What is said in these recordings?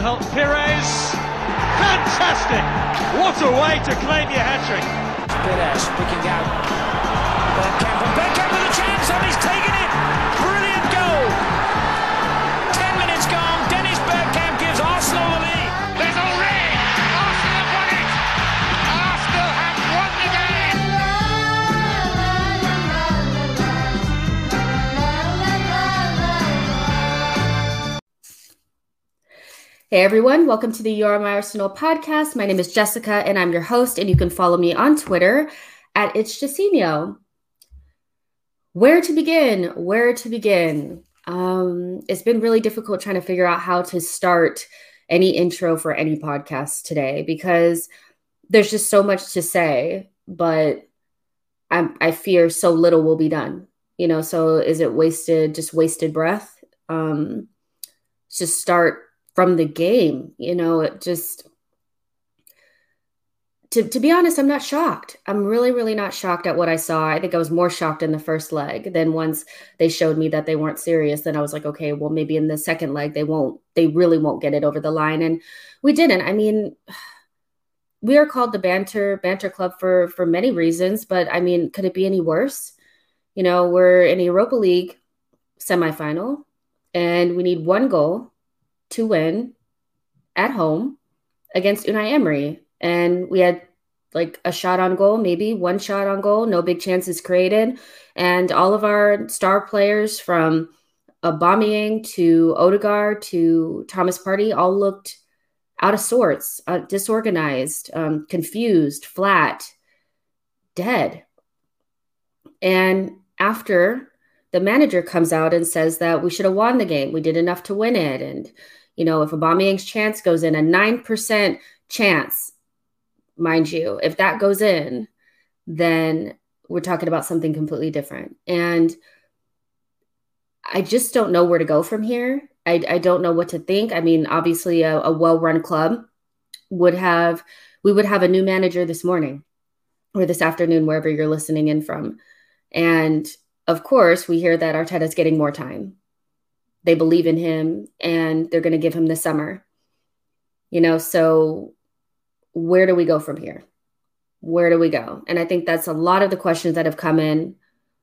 Holt Pires. Fantastic! What a way to claim your hat trick. Pires picking out Hey everyone, welcome to the You Are My Arsenal podcast. My name is Jessica and I'm your host, and you can follow me on Twitter at It's Jessinho. Where to begin? Where to begin? Um, it's been really difficult trying to figure out how to start any intro for any podcast today because there's just so much to say, but I'm, I fear so little will be done. You know, so is it wasted, just wasted breath? Um, just start from the game. You know, it just to, to be honest, I'm not shocked. I'm really, really not shocked at what I saw. I think I was more shocked in the first leg. Then once they showed me that they weren't serious, then I was like, okay, well, maybe in the second leg they won't, they really won't get it over the line. And we didn't. I mean, we are called the banter banter club for for many reasons, but I mean, could it be any worse? You know, we're in a Europa League semifinal and we need one goal to win at home against Unai Emery. And we had like a shot on goal, maybe one shot on goal, no big chances created. And all of our star players from Aubameyang to Odegaard to Thomas Partey all looked out of sorts, uh, disorganized, um, confused, flat, dead. And after the manager comes out and says that we should have won the game, we did enough to win it, and you know if Aubameyang's chance goes in, a nine percent chance, mind you, if that goes in, then we're talking about something completely different. And I just don't know where to go from here. I, I don't know what to think. I mean, obviously, a, a well run club would have, we would have a new manager this morning or this afternoon, wherever you're listening in from. And of course, we hear that Arteta's getting more time. They believe in him and they're going to give him the summer. You know, so where do we go from here? Where do we go? And I think that's a lot of the questions that have come in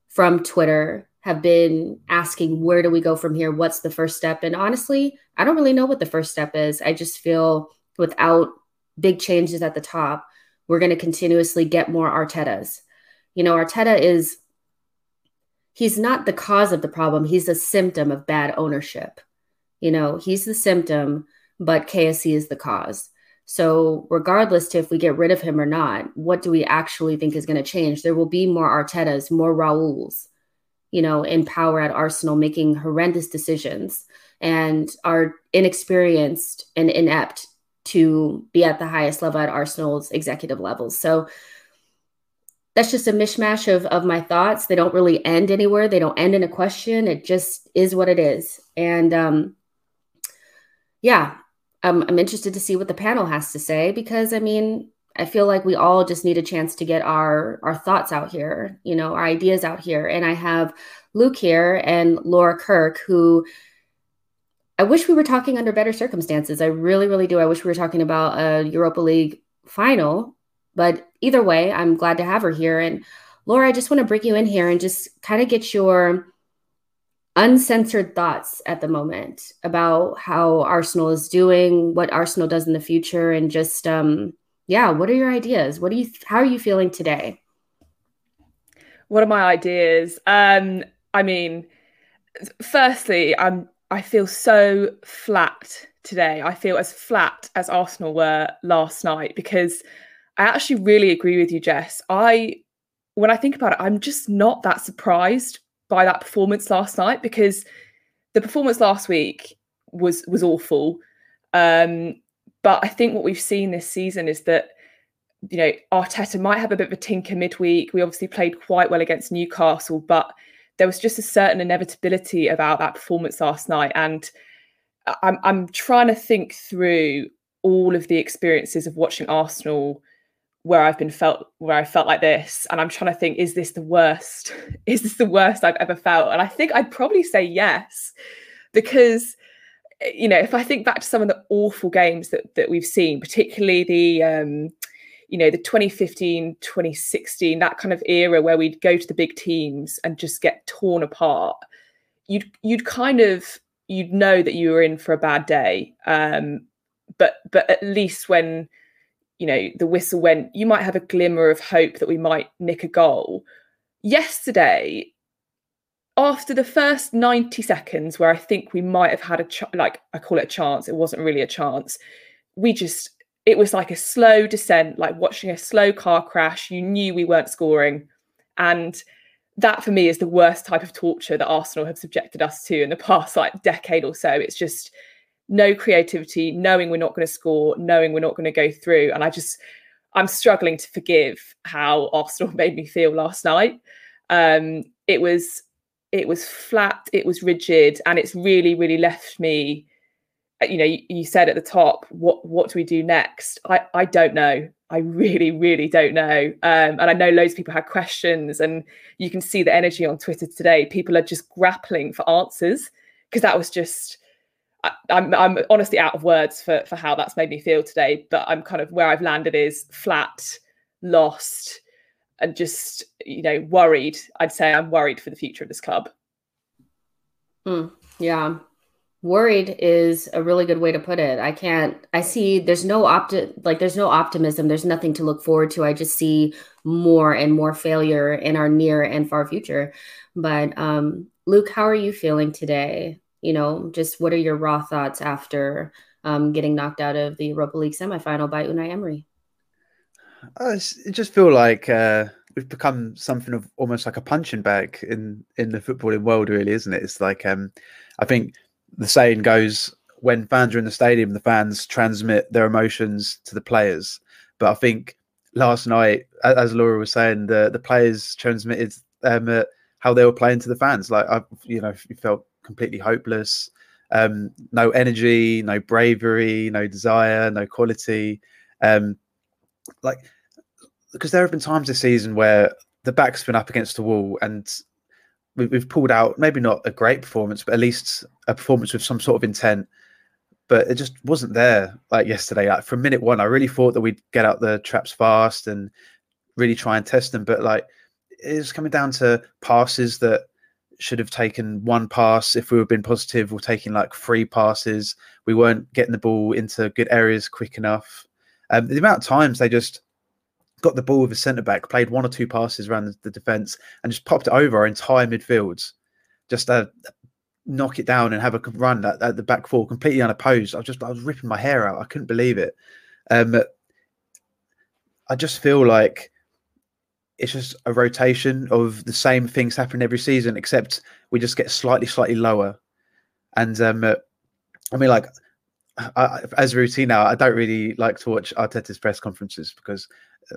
from Twitter have been asking where do we go from here? What's the first step? And honestly, I don't really know what the first step is. I just feel without big changes at the top, we're going to continuously get more Artetas. You know, Arteta is he's not the cause of the problem. He's a symptom of bad ownership. You know, he's the symptom, but KSE is the cause. So, regardless to if we get rid of him or not, what do we actually think is going to change? There will be more Artetas, more Raúls, you know, in power at Arsenal, making horrendous decisions and are inexperienced and inept to be at the highest level at Arsenal's executive levels. So, that's just a mishmash of, of my thoughts. They don't really end anywhere. They don't end in a question. It just is what it is. And um, yeah, um, I'm interested to see what the panel has to say because I mean, I feel like we all just need a chance to get our our thoughts out here, you know, our ideas out here. And I have Luke here and Laura Kirk, who I wish we were talking under better circumstances. I really, really do. I wish we were talking about a Europa League final. But either way, I'm glad to have her here. And Laura, I just want to bring you in here and just kind of get your uncensored thoughts at the moment about how Arsenal is doing, what Arsenal does in the future, and just um, yeah, what are your ideas? What do you how are you feeling today? What are my ideas? Um, I mean, firstly, I'm I feel so flat today. I feel as flat as Arsenal were last night because I actually really agree with you, Jess. I when I think about it, I'm just not that surprised by that performance last night because the performance last week was was awful. Um, but I think what we've seen this season is that you know Arteta might have a bit of a tinker midweek. We obviously played quite well against Newcastle, but there was just a certain inevitability about that performance last night, and I'm I'm trying to think through all of the experiences of watching Arsenal where I've been felt where I felt like this, and I'm trying to think: is this the worst? Is this the worst I've ever felt? And I think I'd probably say yes, because you know, if I think back to some of the awful games that that we've seen, particularly the um, you know, the 2015, 2016, that kind of era where we'd go to the big teams and just get torn apart, you'd you'd kind of you'd know that you were in for a bad day. Um, but but at least when you know the whistle went, you might have a glimmer of hope that we might nick a goal. Yesterday, after the first 90 seconds where i think we might have had a ch- like i call it a chance it wasn't really a chance we just it was like a slow descent like watching a slow car crash you knew we weren't scoring and that for me is the worst type of torture that arsenal have subjected us to in the past like decade or so it's just no creativity knowing we're not going to score knowing we're not going to go through and i just i'm struggling to forgive how arsenal made me feel last night um it was it was flat, it was rigid, and it's really, really left me. Uh, you know, you, you said at the top, what what do we do next? I I don't know. I really, really don't know. Um, and I know loads of people had questions, and you can see the energy on Twitter today. People are just grappling for answers because that was just. I, I'm I'm honestly out of words for for how that's made me feel today. But I'm kind of where I've landed is flat, lost, and just you know worried. I'd say i'm worried for the future of this club. Mm, yeah. Worried is a really good way to put it. I can't i see there's no opti like there's no optimism. There's nothing to look forward to. I just see more and more failure in our near and far future. But um luke how are you feeling today you know just what are your raw thoughts after um, getting knocked out of the europa league semifinal by unai emery I just feel like uh, we've become something of almost like a punching bag in in the footballing world, really, isn't it? It's like um, I think the saying goes when fans are in the stadium, the fans transmit their emotions to the players. But I think last night, as Laura was saying, the the players transmitted um, uh, how they were playing to the fans. Like I, you know, you felt completely hopeless, um, no energy, no bravery, no desire, no quality. Um, like because there have been times this season where the back's been up against the wall and we've pulled out maybe not a great performance, but at least a performance with some sort of intent. But it just wasn't there like yesterday. Like from minute one, I really thought that we'd get out the traps fast and really try and test them. But like it's coming down to passes that should have taken one pass if we were being positive. We're taking like three passes. We weren't getting the ball into good areas quick enough. Um, the amount of times they just got the ball with a centre back, played one or two passes around the, the defence, and just popped it over our entire midfields. Just uh, knock it down and have a run at, at, the back four completely unopposed. I was just I was ripping my hair out. I couldn't believe it. Um, I just feel like it's just a rotation of the same things happening every season, except we just get slightly, slightly lower. And um, I mean, like I, as a routine now, I don't really like to watch Arteta's press conferences because,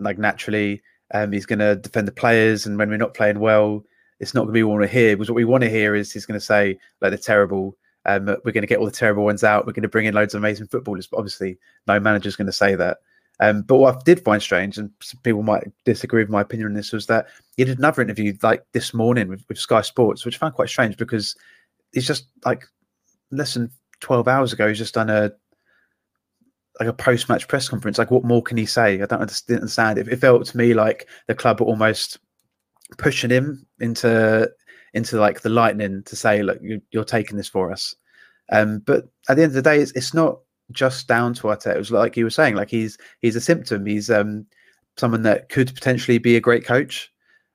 like, naturally, um, he's going to defend the players, and when we're not playing well, it's not going to be what we want to hear. Because what we want to hear is he's going to say like they're terrible. Um, we're going to get all the terrible ones out. We're going to bring in loads of amazing footballers. But obviously, no manager's going to say that. Um, but what I did find strange, and people might disagree with my opinion on this, was that he did another interview like this morning with, with Sky Sports, which I found quite strange because he's just like less than 12 hours ago, he's just done a like a post match press conference. Like, what more can he say? I don't understand. It, it felt to me like the club were almost pushing him into into like the lightning to say, look, you, are taking this for us. Um, but at the end of the day, it's, it's not just down to Arteta. It was like you were saying, like he's he's a symptom. He's um, someone that could potentially be a great coach.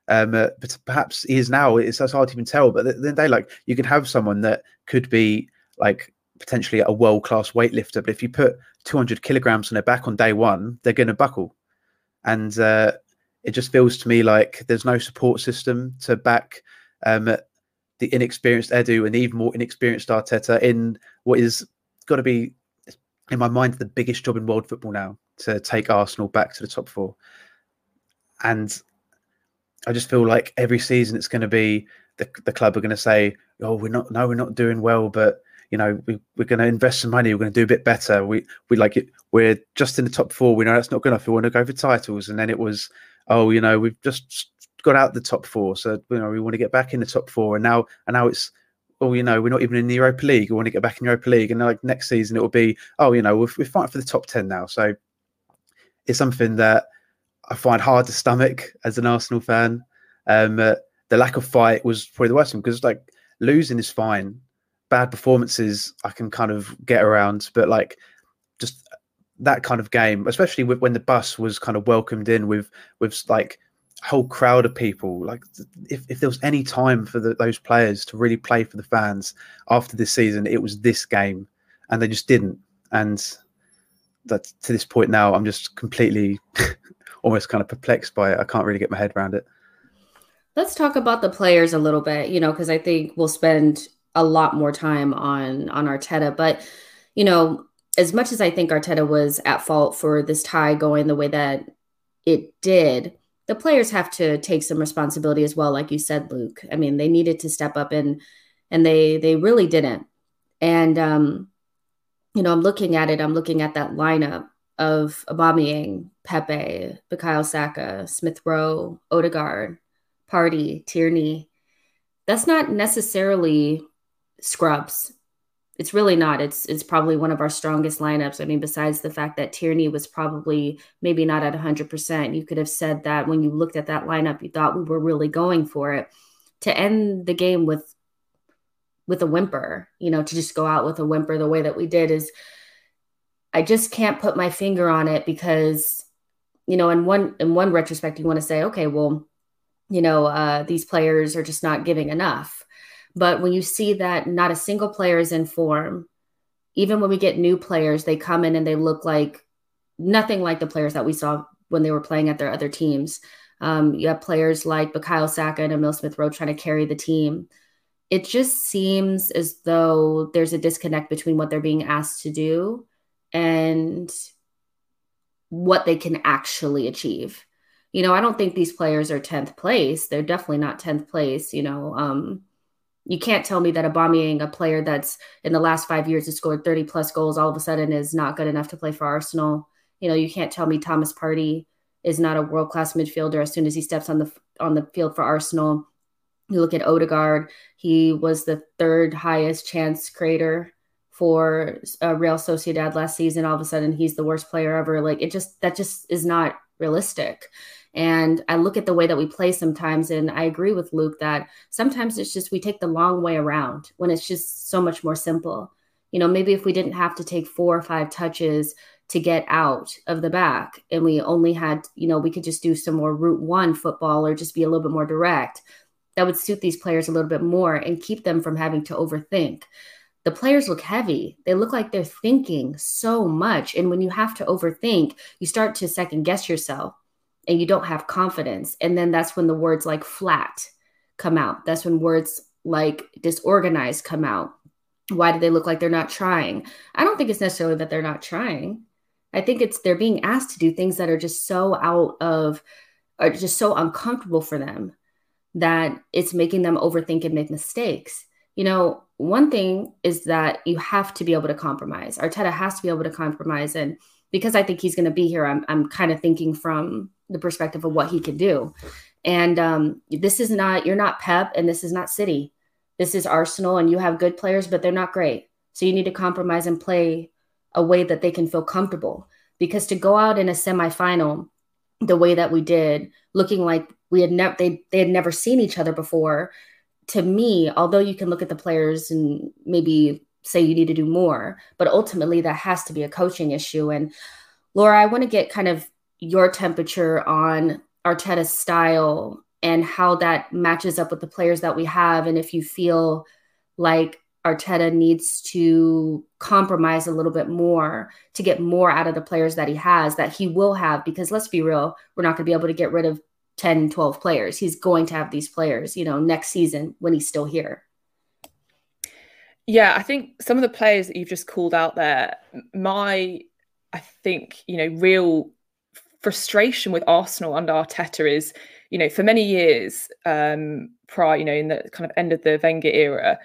Um, uh, but perhaps he is now. It's, it's hard to even tell. But at the end of the day, like you could have someone that could be like potentially a world class weightlifter, but if you put 200 kilograms on their back on day one, they're going to buckle. And uh, it just feels to me like there's no support system to back um, the inexperienced Edu and even more inexperienced Arteta in what is got to be, in my mind, the biggest job in world football now to take Arsenal back to the top four. And I just feel like every season it's going to be the, the club are going to say, "Oh, we're not, no, we're not doing well, but you know, we, we're going to invest some money. We're going to do a bit better. We we like it. We're just in the top four. We know that's not good enough. We want to go for titles. And then it was, oh, you know, we've just got out the top four, so you know we want to get back in the top four. And now and now it's oh, you know, we're not even in the Europa League. We want to get back in the Europa League, and like next season it will be, oh, you know, we're, we're fighting for the top ten now. So it's something that I find hard to stomach as an Arsenal fan. Um, uh, the lack of fight was probably the worst one because like losing is fine, bad performances I can kind of get around, but like just that kind of game, especially with, when the bus was kind of welcomed in with with like whole crowd of people. Like if, if there was any time for the, those players to really play for the fans after this season, it was this game, and they just didn't. And that to this point now, I'm just completely almost kind of perplexed by it. I can't really get my head around it. Let's talk about the players a little bit, you know, because I think we'll spend a lot more time on on Arteta. But you know, as much as I think Arteta was at fault for this tie going the way that it did, the players have to take some responsibility as well, like you said, Luke. I mean, they needed to step up and and they they really didn't. And um, you know, I'm looking at it. I'm looking at that lineup of Aubameyang, Pepe, Bukayo Saka, Smith Rowe, Odegaard, Partey, Tierney. That's not necessarily scrubs. It's really not. It's it's probably one of our strongest lineups. I mean, besides the fact that Tierney was probably maybe not at 100%, you could have said that when you looked at that lineup, you thought we were really going for it. To end the game with with a whimper, you know, to just go out with a whimper the way that we did is I just can't put my finger on it because, you know, in one in one retrospect, you want to say, okay, well, you know, uh, these players are just not giving enough. But when you see that not a single player is in form, even when we get new players, they come in and they look like nothing like the players that we saw when they were playing at their other teams. Um, you have players like Bukayo Saka and Emil Smith Rowe trying to carry the team. It just seems as though there's a disconnect between what they're being asked to do and what they can actually achieve. You know, I don't think these players are 10th place. They're definitely not 10th place. You know, um, you can't tell me that Aubameyang, a player that's in the last five years has scored 30 plus goals, all of a sudden is not good enough to play for Arsenal. You know, you can't tell me Thomas Partey is not a world class midfielder as soon as he steps on the on the field for Arsenal. You look at Odegaard; he was the third highest chance creator for uh, Real Sociedad last season. All of a sudden, he's the worst player ever. Like it just that just is not realistic. And I look at the way that we play sometimes, and I agree with Luke that sometimes it's just we take the long way around when it's just so much more simple. You know, maybe if we didn't have to take four or five touches to get out of the back and we only had, you know, we could just do some more route one football or just be a little bit more direct, that would suit these players a little bit more and keep them from having to overthink the players look heavy. They look like they're thinking so much. And when you have to overthink, you start to second guess yourself and you don't have confidence. And then that's when the words like flat come out. That's when words like disorganized come out. Why do they look like they're not trying? I don't think it's necessarily that they're not trying. I think it's they're being asked to do things that are just so out of, are just so uncomfortable for them that it's making them overthink and make mistakes. You know, one thing is that you have to be able to compromise. Arteta has to be able to compromise. And because I think he's going to be here, I'm, I'm kind of thinking from the perspective of what he can do. And um, this is not, you're not Pep and this is not City. This is Arsenal and you have good players, but they're not great. So you need to compromise and play a way that they can feel comfortable. Because to go out in a semifinal the way that we did, looking like we had never they, they had never seen each other before, to me, although you can look at the players and maybe say you need to do more, but ultimately that has to be a coaching issue. And Laura, I want to get kind of your temperature on Arteta's style and how that matches up with the players that we have. And if you feel like Arteta needs to compromise a little bit more to get more out of the players that he has, that he will have, because let's be real, we're not going to be able to get rid of 10, 12 players. He's going to have these players, you know, next season when he's still here. Yeah, I think some of the players that you've just called out there, my, I think, you know, real frustration with Arsenal under Arteta is, you know, for many years um, prior, you know, in the kind of end of the Wenger era,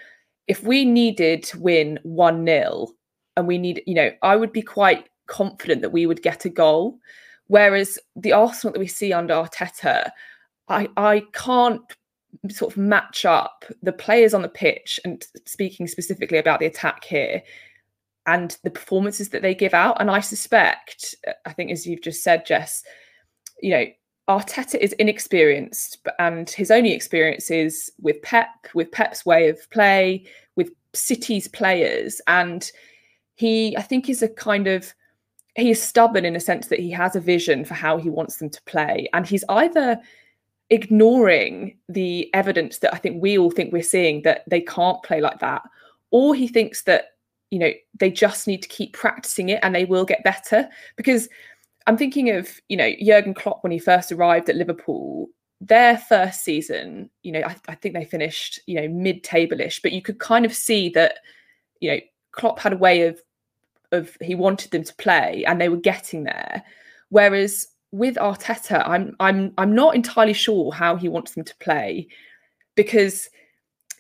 if we needed to win 1 0 and we need, you know, I would be quite confident that we would get a goal. Whereas the Arsenal that we see under Arteta, I, I can't sort of match up the players on the pitch and speaking specifically about the attack here and the performances that they give out. And I suspect, I think, as you've just said, Jess, you know, Arteta is inexperienced, and his only experience is with Pep, with Pep's way of play, with City's players. And he, I think, is a kind of he is stubborn in a sense that he has a vision for how he wants them to play. And he's either ignoring the evidence that I think we all think we're seeing that they can't play like that, or he thinks that, you know, they just need to keep practicing it and they will get better. Because I'm thinking of, you know, Jurgen Klopp when he first arrived at Liverpool, their first season, you know, I, I think they finished, you know, mid-table-ish, but you could kind of see that, you know, Klopp had a way of of he wanted them to play and they were getting there. Whereas with Arteta, I'm I'm I'm not entirely sure how he wants them to play because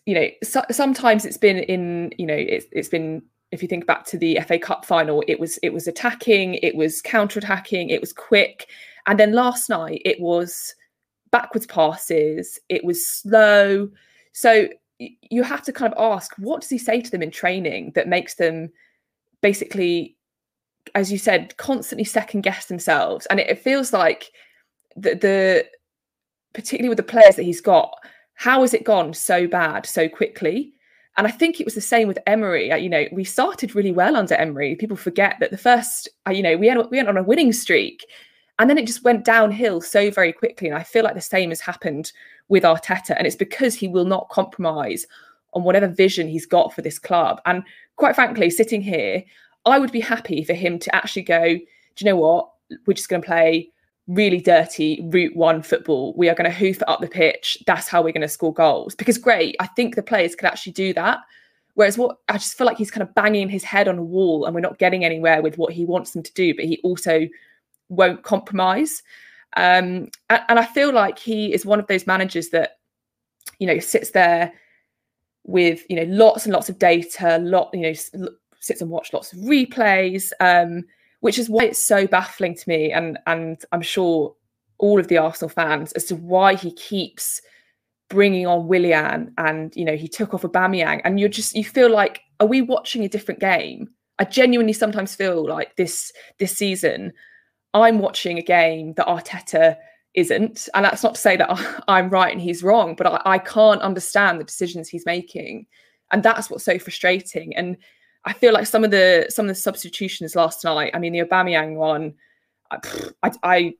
you know so, sometimes it's been in you know it's it's been if you think back to the FA Cup final, it was it was attacking, it was counter attacking, it was quick, and then last night it was backwards passes, it was slow. So you have to kind of ask, what does he say to them in training that makes them basically as you said, constantly second guess themselves. And it, it feels like the, the, particularly with the players that he's got, how has it gone so bad so quickly? And I think it was the same with Emery. Uh, you know, we started really well under Emery. People forget that the first, uh, you know, we had we went on a winning streak, and then it just went downhill so very quickly. And I feel like the same has happened with Arteta, and it's because he will not compromise on whatever vision he's got for this club. And quite frankly, sitting here, I would be happy for him to actually go, do you know what? We're just going to play really dirty route one football. We are going to hoof up the pitch. That's how we're going to score goals. Because great, I think the players could actually do that. Whereas what I just feel like he's kind of banging his head on a wall and we're not getting anywhere with what he wants them to do, but he also won't compromise. Um, and, and I feel like he is one of those managers that, you know, sits there with, you know, lots and lots of data, lot, you know, sits and watch lots of replays, um, which is why it's so baffling to me, and and I'm sure all of the Arsenal fans as to why he keeps bringing on Willian, and you know he took off a Aubameyang, and you're just you feel like, are we watching a different game? I genuinely sometimes feel like this this season, I'm watching a game that Arteta isn't, and that's not to say that I'm right and he's wrong, but I, I can't understand the decisions he's making, and that's what's so frustrating. And I feel like some of the some of the substitutions last night. I mean, the Aubameyang one. I I,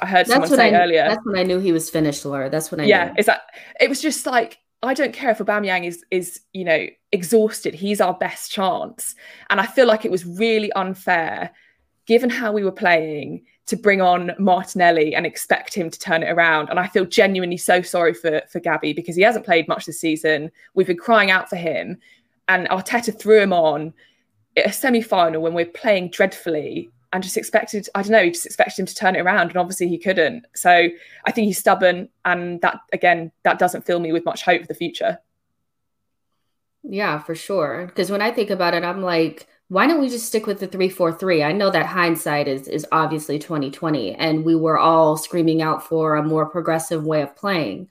I heard someone say I, earlier. That's when I knew he was finished, Laura. That's when I. Yeah, knew. is that it was just like I don't care if Aubameyang is is you know exhausted. He's our best chance, and I feel like it was really unfair, given how we were playing, to bring on Martinelli and expect him to turn it around. And I feel genuinely so sorry for for Gabby because he hasn't played much this season. We've been crying out for him, and Arteta threw him on a semi-final when we're playing dreadfully and just expected I don't know, just expected him to turn it around and obviously he couldn't. So I think he's stubborn and that again that doesn't fill me with much hope for the future. Yeah, for sure. Because when I think about it, I'm like, why don't we just stick with the 343? I know that hindsight is is obviously 2020 and we were all screaming out for a more progressive way of playing.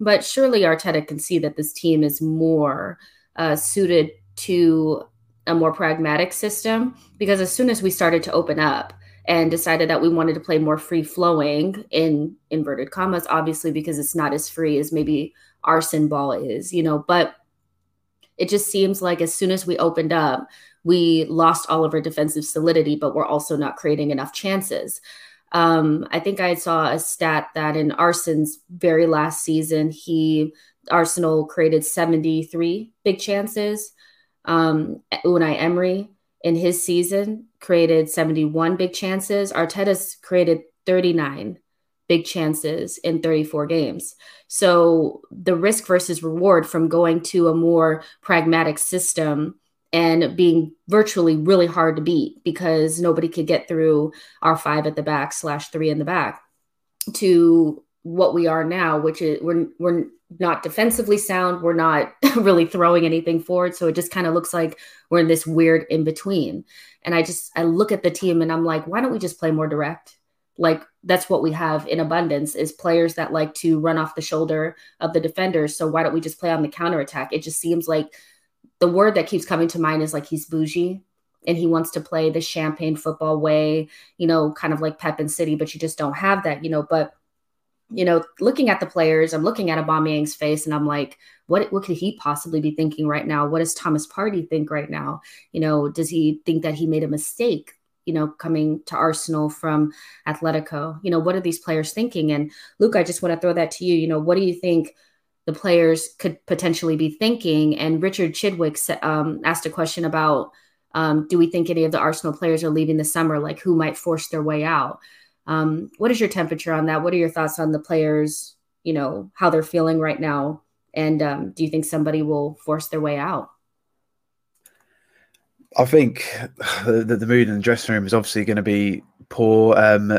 But surely Arteta can see that this team is more uh, suited to a more pragmatic system because as soon as we started to open up and decided that we wanted to play more free flowing in inverted commas obviously because it's not as free as maybe Arsène ball is you know but it just seems like as soon as we opened up we lost all of our defensive solidity but we're also not creating enough chances. Um, I think I saw a stat that in Arsène's very last season, he Arsenal created 73 big chances. Um, Unai Emery in his season created 71 big chances. Arteta's created 39 big chances in 34 games. So the risk versus reward from going to a more pragmatic system and being virtually really hard to beat because nobody could get through our five at the back slash three in the back to what we are now, which is we're we're not defensively sound. We're not really throwing anything forward. So it just kind of looks like we're in this weird in between. And I just, I look at the team and I'm like, why don't we just play more direct? like that's what we have in abundance is players that like to run off the shoulder of the defenders. So why don't we just play on the counter attack? It just seems like the word that keeps coming to mind is like he's bougie and he wants to play the champagne football way, you know, kind of like Pep and City, but you just don't have that, you know. But you know, looking at the players, I'm looking at Aubameyang's face, and I'm like, what what could he possibly be thinking right now? What does Thomas Partey think right now? You know, does he think that he made a mistake? You know, coming to Arsenal from Atletico. You know, what are these players thinking? And Luke, I just want to throw that to you. You know, what do you think? the players could potentially be thinking. And Richard Chidwick um, asked a question about um, do we think any of the Arsenal players are leaving the summer? Like who might force their way out? Um, what is your temperature on that? What are your thoughts on the players? You know how they're feeling right now, and um, do you think somebody will force their way out? I think the, the mood in the dressing room is obviously going to be poor. Um,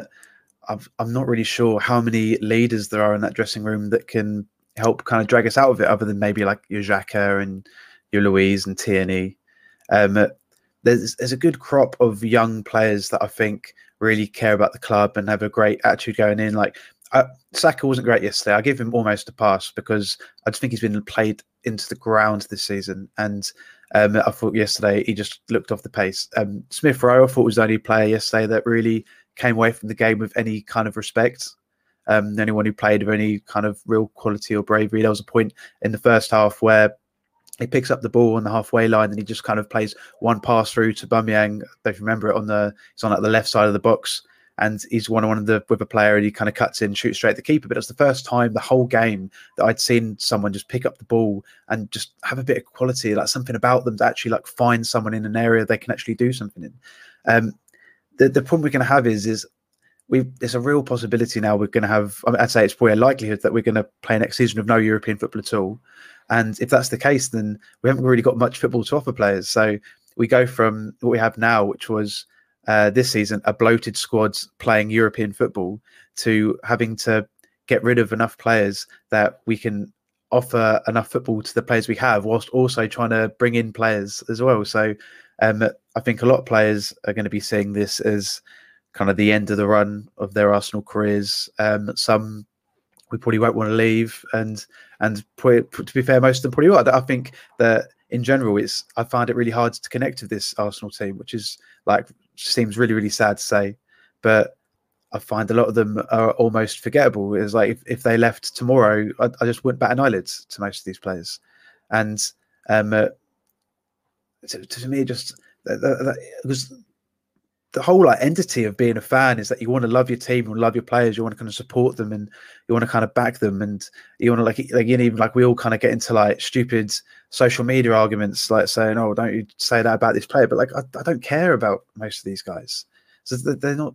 i am not really sure how many leaders there are in that dressing room that can help kind of drag us out of it, other than maybe like your Xhaka and your Luiz and Tierney. Um, there's there's a good crop of young players that I think really care about the club and have a great attitude going in. Like uh, Saka wasn't great yesterday. I give him almost a pass because I just think he's been played into the ground this season. And um, I thought yesterday he just looked off the pace. Um, Smith Rowe, I thought was the only player yesterday that really came away from the game with any kind of respect um, anyone who played with any kind of real quality or bravery. There was a point in the first half where he picks up the ball on the halfway line and he just kind of plays one pass through to. If you remember it on the, he's on like the left side of the box and he's one on one the with a player and he kind of cuts in, shoots straight at the keeper. But it's the first time the whole game that I'd seen someone just pick up the ball and just have a bit of quality, like something about them to actually like find someone in an area they can actually do something in. Um, the the problem we're going to have is is we there's a real possibility now we're going to have. I I'd say it's probably a likelihood that we're going to play next season of no European football at all. And if that's the case, then we haven't really got much football to offer players. So we go from what we have now, which was uh, this season a bloated squad playing European football, to having to get rid of enough players that we can offer enough football to the players we have, whilst also trying to bring in players as well. So um, I think a lot of players are going to be seeing this as kind of the end of the run of their Arsenal careers. Um, some we probably won't want to leave, and and to be fair, most of them probably will. I think that in general, it's I find it really hard to connect with this Arsenal team, which is like seems really really sad to say, but I find a lot of them are almost forgettable. It's like if, if they left tomorrow, I, I just wouldn't bat an eyelid to most of these players, and um, uh, to, to, me, just because the whole like entity of being a fan is that you want to love your team and love your players. You want to kind of support them and you want to kind of back them and you want to like like you know, even like we all kind of get into like stupid social media arguments like saying, "Oh, don't you say that about this player?" But like I, I don't care about most of these guys. So they're not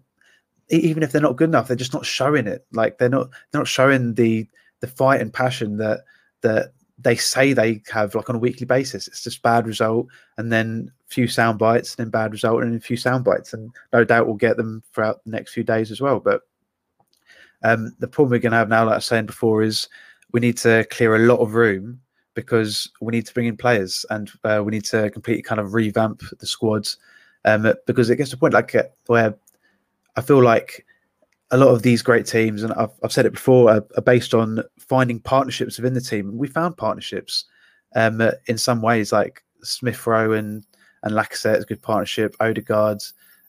even if they're not good enough, they're just not showing it. Like they're not they're not showing the the fight and passion that that they say they have like on a weekly basis. It's just bad result and then few sound bites and then bad result and then a few sound bites. And no doubt we'll get them throughout the next few days as well. But um, the problem we're going to have now, like I was saying before, is we need to clear a lot of room because we need to bring in players and uh, we need to completely kind of revamp the squads um, because it gets to a point like uh, where I feel like a lot of these great teams, and I've, I've said it before, are, are, based on finding partnerships within the team. We found partnerships um, in some ways, like Smith Rowe and and Lacazette is a good partnership. Odegaard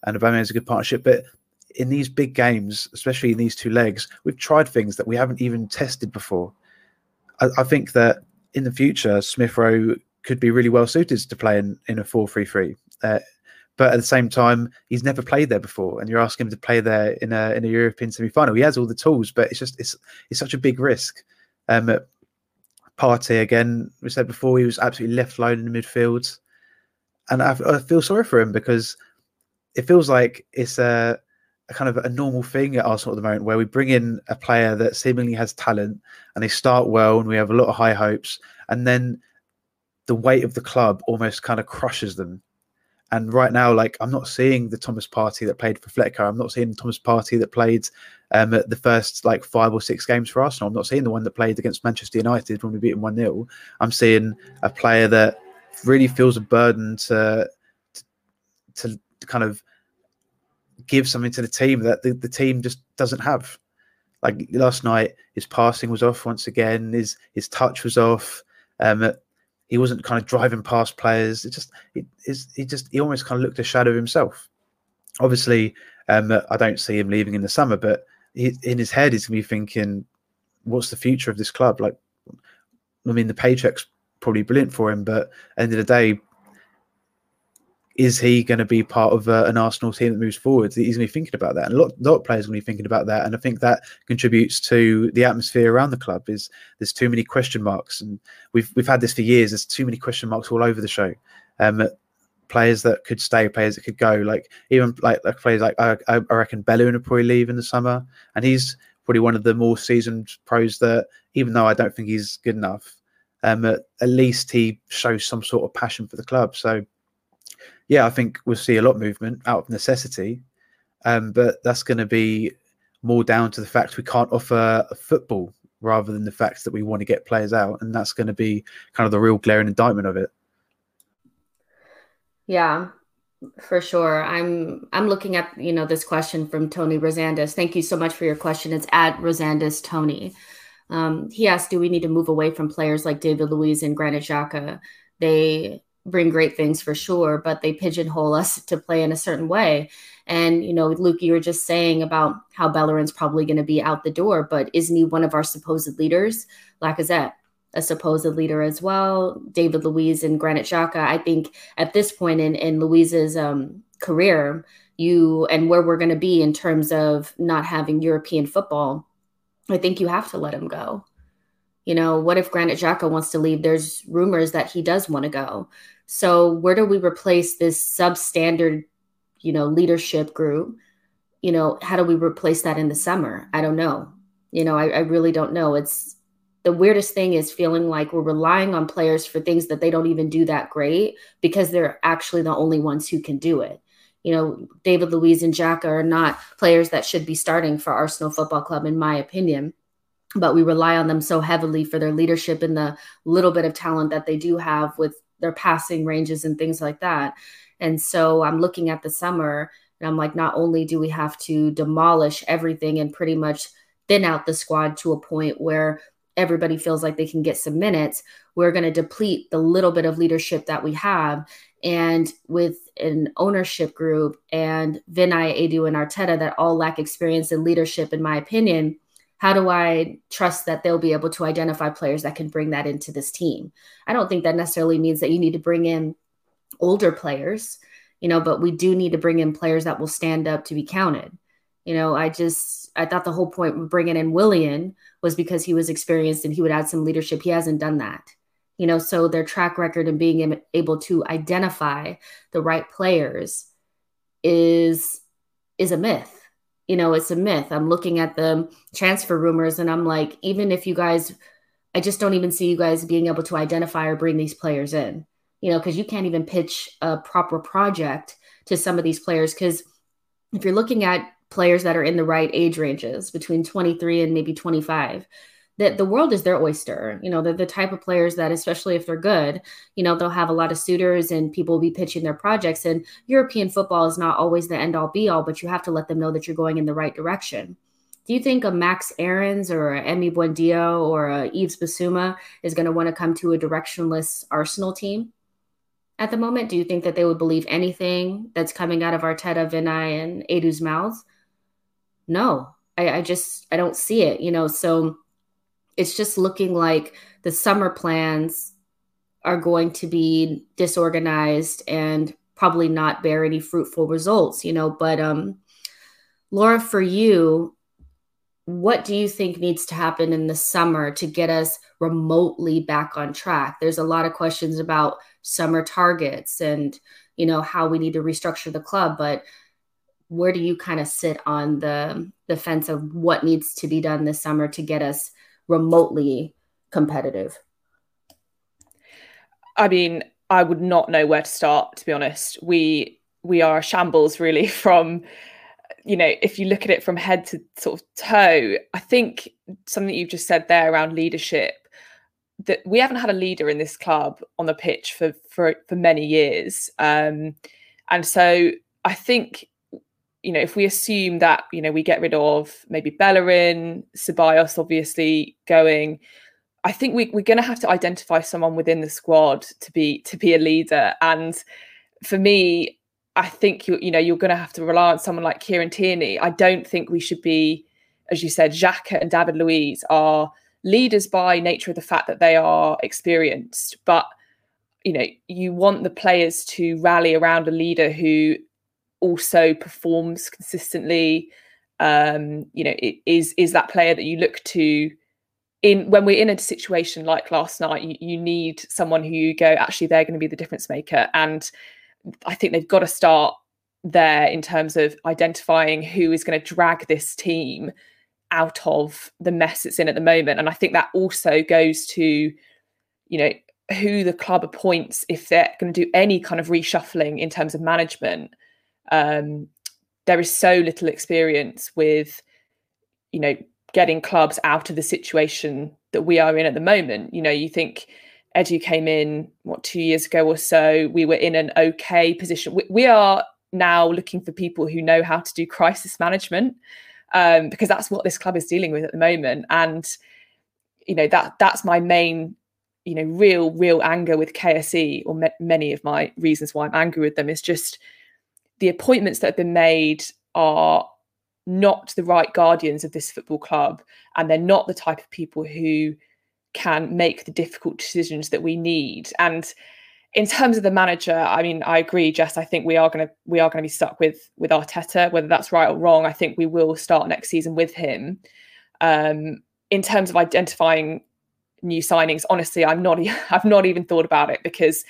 and Aubameyang is a good partnership, but in these big games, especially in these two legs, we've tried things that we haven't even tested before. I, I think that in the future, Smith Rowe could be really well suited to play in, in a 4 3 3. But at the same time, he's never played there before, and you're asking him to play there in a in a European semi final. He has all the tools, but it's just it's it's such a big risk. Um, Partey again, we said before, he was absolutely left alone in the midfield, and I, I feel sorry for him because it feels like it's a, a, kind of a normal thing at Arsenal at the moment where we bring in a player that seemingly has talent and they start well and we have a lot of high hopes, and then the weight of the club almost kind of crushes them and right now, like I'm not seeing the Thomas Partey that played for Fletcher. I'm not seeing Thomas Partey that played um, the first like five or six games for Arsenal. I'm not seeing the one that played against Manchester United when we beat them one 0 I'm seeing a player that really feels a burden to, to to kind of give something to the team that the, the team just doesn't have. Like last night, his passing was off once again. His his touch was off. Um, he wasn't kind of driving past players. It just it is he just he almost kind of looked a shadow himself. Obviously, um, I don't see him leaving in the summer, but he, in his head, he's gonna be thinking, "What's the future of this club?" Like, I mean, the paycheck's probably brilliant for him, but end of the day, is he going to be part of uh, an Arsenal team that moves forward? He's going to be thinking about that, and a lot, lot of players are going to be thinking about that. And I think that contributes to the atmosphere around the club. Is there's too many question marks, and we've we've had this for years. There's too many question marks all over the show. Um, players that could stay, players that could go. Like even like, like players like I, I reckon Bellerin will probably leave in the summer, and he's probably one of the more seasoned pros that, even though I don't think he's good enough, um, at, at least he shows some sort of passion for the club. So yeah, I think we'll see a lot of movement out of necessity, um, but that's going to be more down to the fact we can't offer football rather than the fact that we want to get players out, and that's going to be kind of the real glaring indictment of it. Yeah, for sure. I'm I'm looking at you know this question from Tony Rosandis. Thank you so much for your question. It's at Rosandis Tony. Um, he asked, "Do we need to move away from players like David Luiz and Granit Xhaka? They bring great things for sure, but they pigeonhole us to play in a certain way. And, you know, Luke, you were just saying about how Bellerin's probably going to be out the door, but isn't he one of our supposed leaders? Lacazette, a supposed leader as well. David Luiz and Granit Xhaka. I think at this point in, in Luiz's um, career, you and where we're going to be in terms of not having European football, I think you have to let him go. You know, what if Granit Xhaka wants to leave? There's rumors that he does want to go. So where do we replace this substandard, you know, leadership group? You know, how do we replace that in the summer? I don't know. You know, I, I really don't know. It's the weirdest thing is feeling like we're relying on players for things that they don't even do that great because they're actually the only ones who can do it. You know, David Luiz and Xhaka are not players that should be starting for Arsenal Football Club, in my opinion but we rely on them so heavily for their leadership and the little bit of talent that they do have with their passing ranges and things like that. And so I'm looking at the summer and I'm like, not only do we have to demolish everything and pretty much thin out the squad to a point where everybody feels like they can get some minutes, we're going to deplete the little bit of leadership that we have. And with an ownership group and Vinai, Edu, and Arteta that all lack experience in leadership, in my opinion, how do I trust that they'll be able to identify players that can bring that into this team? I don't think that necessarily means that you need to bring in older players, you know, but we do need to bring in players that will stand up to be counted. You know, I just I thought the whole point of bringing in Willian was because he was experienced and he would add some leadership. He hasn't done that. You know, so their track record and being able to identify the right players is is a myth you know, it's a myth. I'm looking at the transfer rumors and I'm like, even if you guys, I just don't even see you guys being able to identify or bring these players in, you know, because you can't even pitch a proper project to some of these players. Because if you're looking at players that are in the right age ranges between 23 and maybe 25, that the world is their oyster. You know, they're the type of players that, especially if they're good, you know, they'll have a lot of suitors and people will be pitching their projects. And European football is not always the end all be all, but you have to let them know that you're going in the right direction. Do you think a Max Aarons or a Emi Buendia or a Yves Bissouma is going to want to come to a directionless Arsenal team at the moment? Do you think that they would believe anything that's coming out of Arteta, Vinai, and Edu's mouths? No, I, I just I don't see it. You know, so it's just looking like the summer plans are going to be disorganized and probably not bear any fruitful results, you know. But um, Laura, for you, what do you think needs to happen in the summer to get us remotely back on track? There's a lot of questions about summer targets and you know how we need to restructure the club, but where do you kind of sit on the the fence of what needs to be done this summer to get us remotely competitive? I mean, I would not know where to start, to be honest. We we are shambles really from you know, if you look at it from head to sort of toe, I think something you've just said there around leadership, that we haven't had a leader in this club on the pitch for for for many years. Um, and so I think you know, if we assume that, you know, we get rid of maybe Bellerin, Ceballos obviously going, I think we, we're going to have to identify someone within the squad to be to be a leader. And for me, I think you you know you're going to have to rely on someone like Kieran Tierney. I don't think we should be, as you said, Xhaka and David Luiz are leaders by nature of the fact that they are experienced, but you know you want the players to rally around a leader who also performs consistently. Um, you know, it is is that player that you look to in when we're in a situation like last night, you, you need someone who you go, actually, they're going to be the difference maker. And I think they've got to start there in terms of identifying who is going to drag this team out of the mess it's in at the moment. And I think that also goes to, you know, who the club appoints if they're going to do any kind of reshuffling in terms of management. Um, there is so little experience with, you know, getting clubs out of the situation that we are in at the moment. You know, you think Edu came in what two years ago or so. We were in an okay position. We, we are now looking for people who know how to do crisis management um, because that's what this club is dealing with at the moment. And you know that that's my main you know real real anger with KSE or many of my reasons why I'm angry with them is just the appointments that have been made are not the right guardians of this football club and they're not the type of people who can make the difficult decisions that we need. And in terms of the manager i mean i agree jess i think we are going to we are going to be stuck with with arteta. Whether that's right or wrong i think we will start next season with him. Um in terms of identifying new signings honestly i'm not i've not even thought about it because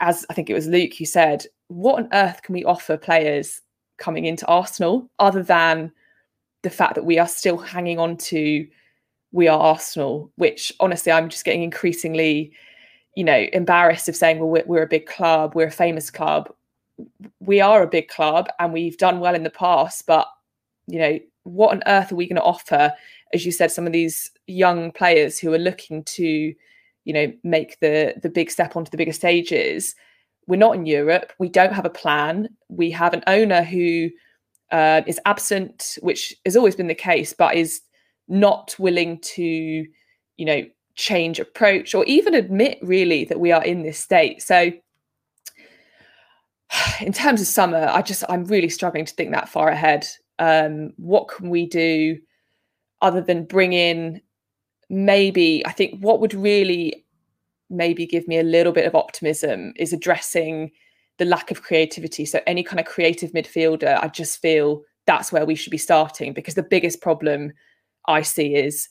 as i think it was luke who said what on earth can we offer players coming into Arsenal, other than the fact that we are still hanging on to we are Arsenal, which honestly I'm just getting increasingly, you know, embarrassed of saying, well, we're, we're a big club, we're a famous club. We are a big club and we've done well in the past, but you know, what on earth are we going to offer? As you said, some of these young players who are looking to, you know, make the the big step onto the bigger stages we're not in Europe. We don't have a plan. We have an owner who uh, is absent, which has always been the case, but is not willing to, you know, change approach or even admit really that we are in this state. So, in terms of summer, I just I'm really struggling to think that far ahead. Um, what can we do other than bring in maybe? I think what would really maybe give me a little bit of optimism is addressing the lack of creativity. So any kind of creative midfielder, I just feel that's where we should be starting because the biggest problem I see is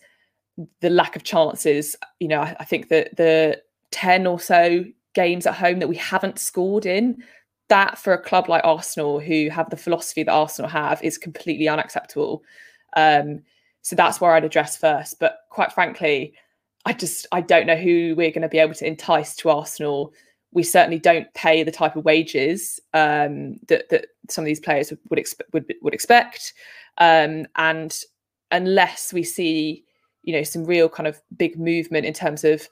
the lack of chances. You know, I, I think that the 10 or so games at home that we haven't scored in, that for a club like Arsenal, who have the philosophy that Arsenal have, is completely unacceptable. Um, so that's where I'd address first. But quite frankly, I just I don't know who we're going to be able to entice to Arsenal. We certainly don't pay the type of wages um, that that some of these players would expect would, would expect, um, and unless we see you know some real kind of big movement in terms of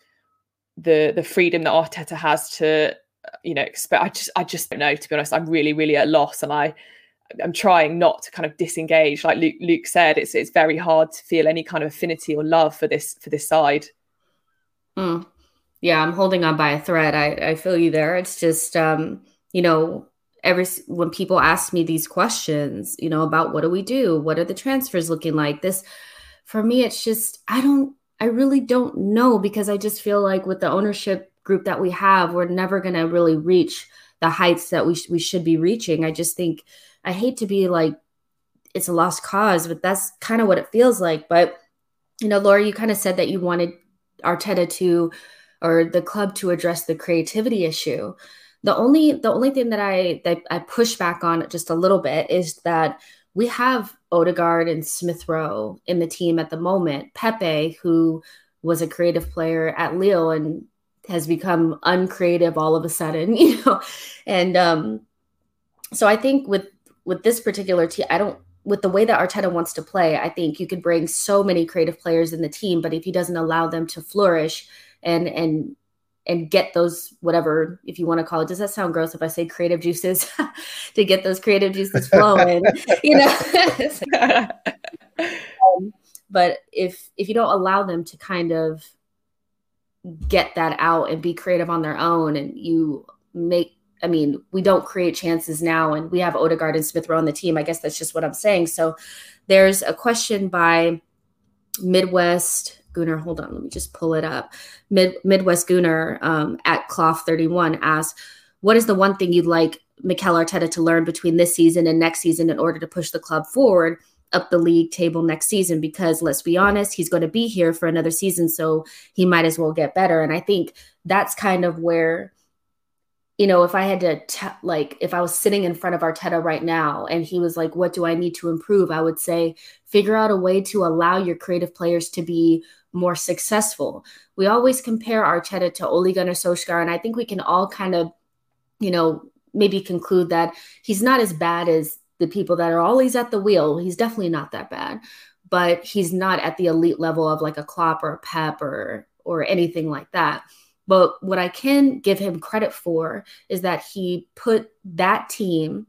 the the freedom that Arteta has to you know expect. I just I just don't know to be honest. I'm really really at loss, and I I'm trying not to kind of disengage. Like Luke, Luke said, it's it's very hard to feel any kind of affinity or love for this for this side. Mm. Yeah, I'm holding on by a thread. I, I feel you there. It's just, um, you know, every when people ask me these questions, you know, about what do we do? What are the transfers looking like? This, for me, it's just, I don't, I really don't know because I just feel like with the ownership group that we have, we're never going to really reach the heights that we, sh- we should be reaching. I just think, I hate to be like, it's a lost cause, but that's kind of what it feels like. But, you know, Laura, you kind of said that you wanted Arteta to or the club to address the creativity issue. The only the only thing that I that I push back on just a little bit is that we have Odegaard and Smith Rowe in the team at the moment. Pepe, who was a creative player at Lille and has become uncreative all of a sudden, you know. And um so I think with with this particular team, I don't with the way that Arteta wants to play, I think you could bring so many creative players in the team, but if he doesn't allow them to flourish and and and get those whatever if you want to call it does that sound gross if i say creative juices? To get those creative juices flowing you know? Um, but if if you don't allow them to kind of get that out and be creative on their own and you make I mean, we don't create chances now, and we have Odegaard and Smith Rowe on the team. I guess that's just what I'm saying. So there's a question by Midwest Gunner. Hold on, let me just pull it up. Mid, Midwest Gunner um, at Cloth 31 asks, What is the one thing you'd like Mikel Arteta to learn between this season and next season in order to push the club forward? up the league table next season because let's be honest, he's going to be here for another season. So he might as well get better. And I think that's kind of where, you know, if I had to, t- like, if I was sitting in front of Arteta right now and he was like, what do I need to improve? I would say, figure out a way to allow your creative players to be more successful. We always compare Arteta to Ole Gunnar Solskjaer. And I think we can all kind of, you know, maybe conclude that he's not as bad as the people that are always at the wheel. He's definitely not that bad, but he's not at the elite level of like a Klopp or a Pep or or anything like that. But what I can give him credit for is that he put that team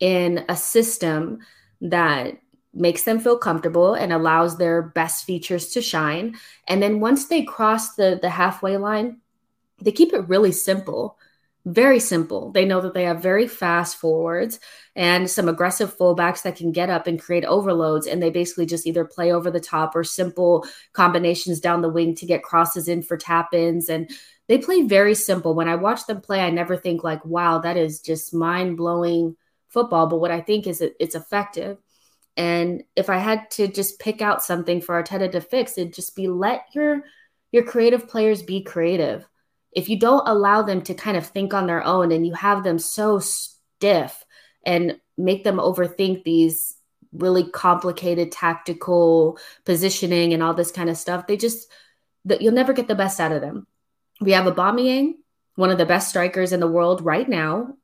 in a system that makes them feel comfortable and allows their best features to shine. And then once they cross the the halfway line, they keep it really simple very simple. They know that they have very fast forwards and some aggressive fullbacks that can get up and create overloads. And they basically just either play over the top or simple combinations down the wing to get crosses in for tap ins. And they play very simple. When I watch them play, I never think like, wow, that is just mind blowing football. But what I think is it, it's effective. And if I had to just pick out something for Arteta to fix, it'd just be let your your creative players be creative if you don't allow them to kind of think on their own and you have them so stiff and make them overthink these really complicated tactical positioning and all this kind of stuff, they just you'll never get the best out of them. We have Aubameyang, one of the best strikers in the world right now.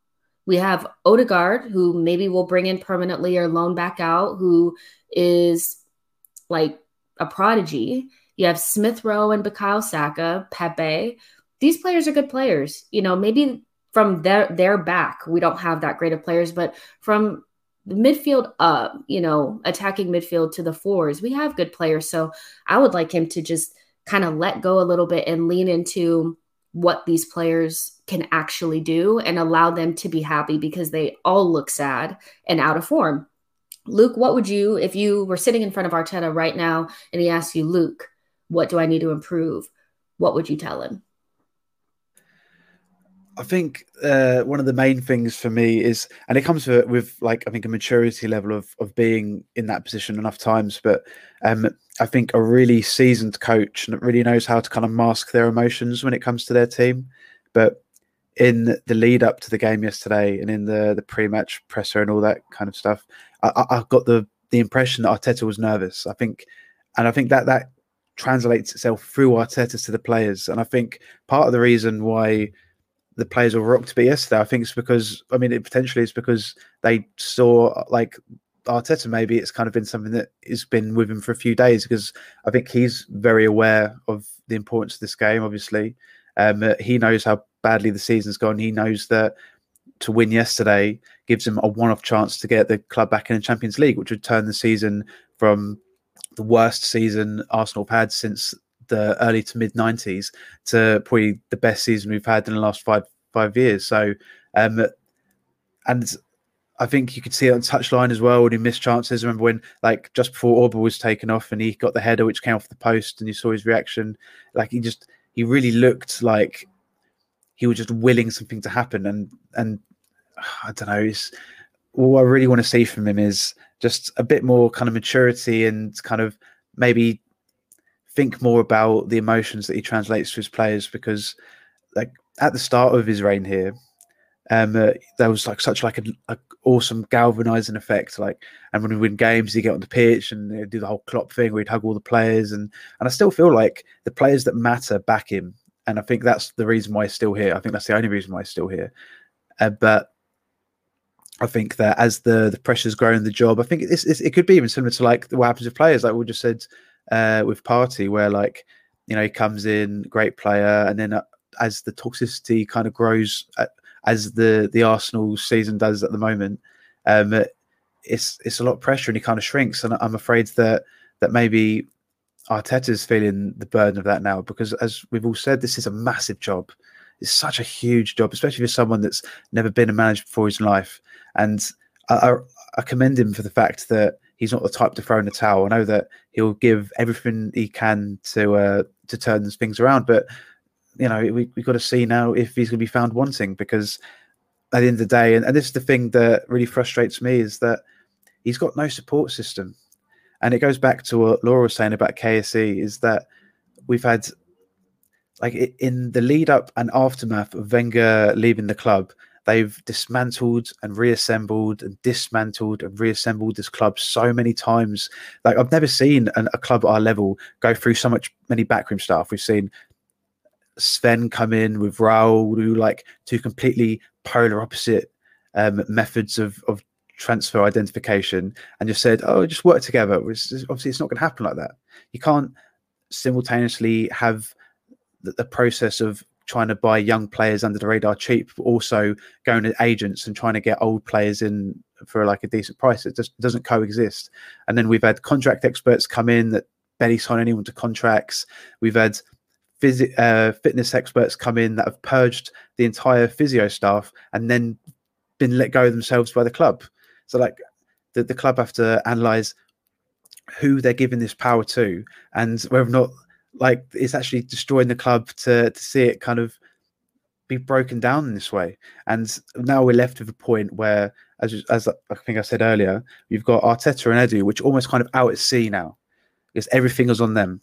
We have Odegaard, who maybe we'll bring in permanently or loan back out, who is like a prodigy. You have Smith Rowe and Bukayo Saka, Pepe, these players are good players. You know, maybe from their their back, we don't have that great of players, but from the midfield up, you know, attacking midfield to the fours, we have good players. So I would like him to just kind of let go a little bit and lean into what these players can actually do and allow them to be happy because they all look sad and out of form. Luke, what would you, if you were sitting in front of Arteta right now and he asked you, Luke, what do I need to improve? What would you tell him? I think uh, one of the main things for me is, and it comes with, with, like I think a maturity level of of being in that position enough times. But um, I think a really seasoned coach and really knows how to kind of mask their emotions when it comes to their team. But in the lead up to the game yesterday, and in the the pre match presser and all that kind of stuff, I, I got the the impression that Arteta was nervous. I think, and I think that that translates itself through Arteta to the players. And I think part of the reason why the players were rocked to be yesterday. I think it's because I mean it potentially it's because they saw like Arteta. Maybe it's kind of been something that has been with him for a few days because I think he's very aware of the importance of this game. Obviously, um, uh, he knows how badly the season's gone. He knows that to win yesterday gives him a one-off chance to get the club back in the Champions League, which would turn the season from the worst season Arsenal had since the early to mid 90s to probably the best season we've had in the last five five years. So, um, and I think you could see it on touchline as well when he missed chances. I remember when, like, just before Auba was taken off and he got the header which came off the post, and you saw his reaction. Like, he just, he really looked like he was just willing something to happen. And, and I don't know, it's, what I really want to see from him is just a bit more kind of maturity and kind of maybe think more about the emotions that he translates to his players because like at the start of his reign here um uh, there was like such like an awesome galvanizing effect like and when we win games he'd get on the pitch and do the whole Klopp thing where he'd hug all the players and and I still feel like the players that matter back him and I think that's the reason why he's still here. I think that's the only reason why he's still here. Uh, but I think that as the the pressures grow in the job, I think it's, it's, it could be even similar to like what happens with players, like we just said uh, with Partey, where like you know he comes in, great player, and then uh, as the toxicity kind of grows uh, as the the Arsenal season does at the moment. Um, it's it's a lot of pressure and he kind of shrinks, and I'm afraid that that maybe Arteta's feeling the burden of that now because, as we've all said, this is a massive job. It's such a huge job, especially for someone that's never been a manager before his life. And I, I, I commend him for the fact that he's not the type to throw in the towel. I know that he'll give everything he can to uh, to turn things around, but you know we we got to see now if he's going to be found wanting because at the end of the day, and, and this is the thing that really frustrates me is that he's got no support system, and it goes back to what Laura was saying about KSE is that we've had like in the lead up and aftermath of Wenger leaving the club, they've dismantled and reassembled and dismantled and reassembled this club so many times. Like I've never seen an, a club at our level go through so much many backroom staff. We've seen Sven come in with Raul, who like two completely polar opposite um, methods of of transfer identification, and just said, "Oh, just work together." obviously, it's not going to happen like that. You can't simultaneously have the process of trying to buy young players under the radar cheap, but also going to agents and trying to get old players in for like a decent price. It just doesn't coexist. And then we've had contract experts come in that barely sign anyone to contracts. We've had phys- uh, fitness experts come in that have purged the entire physio staff and then been let go themselves by the club. So like the, the club have to analyze who they're giving this power to and whether or not like it's actually destroying the club to to see it kind of be broken down in this way. And now we're left with a point where, as as I think I said earlier, you've got Arteta and Edu, which almost kind of out at sea now, because everything is on them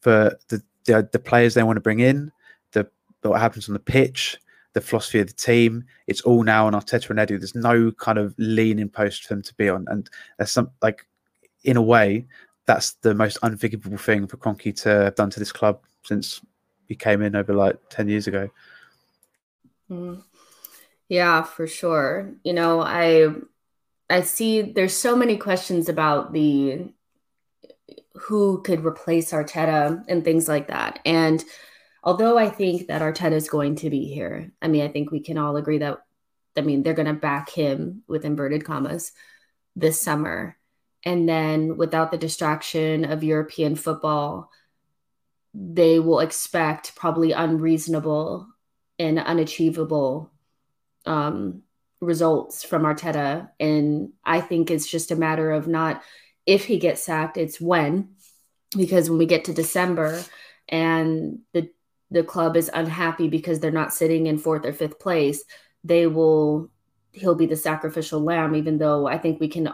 for the the, the players they want to bring in, the what happens on the pitch, the philosophy of the team. It's all now on Arteta and Edu. There's no kind of leaning post for them to be on, and there's some like in a way that's the most unforgivable thing for Kroenke to have done to this club since he came in over like 10 years ago. Mm. Yeah, for sure. You know, I I see there's so many questions about the who could replace Arteta and things like that. And although I think that Arteta is going to be here, I mean, I think we can all agree that I mean, they're going to back him with inverted commas this summer. And then without the distraction of European football, they will expect probably unreasonable and unachievable um, results from Arteta. And I think it's just a matter of not if he gets sacked, it's when. Because when we get to December and the the club is unhappy because they're not sitting in fourth or fifth place, they will he'll be the sacrificial lamb, even though I think we can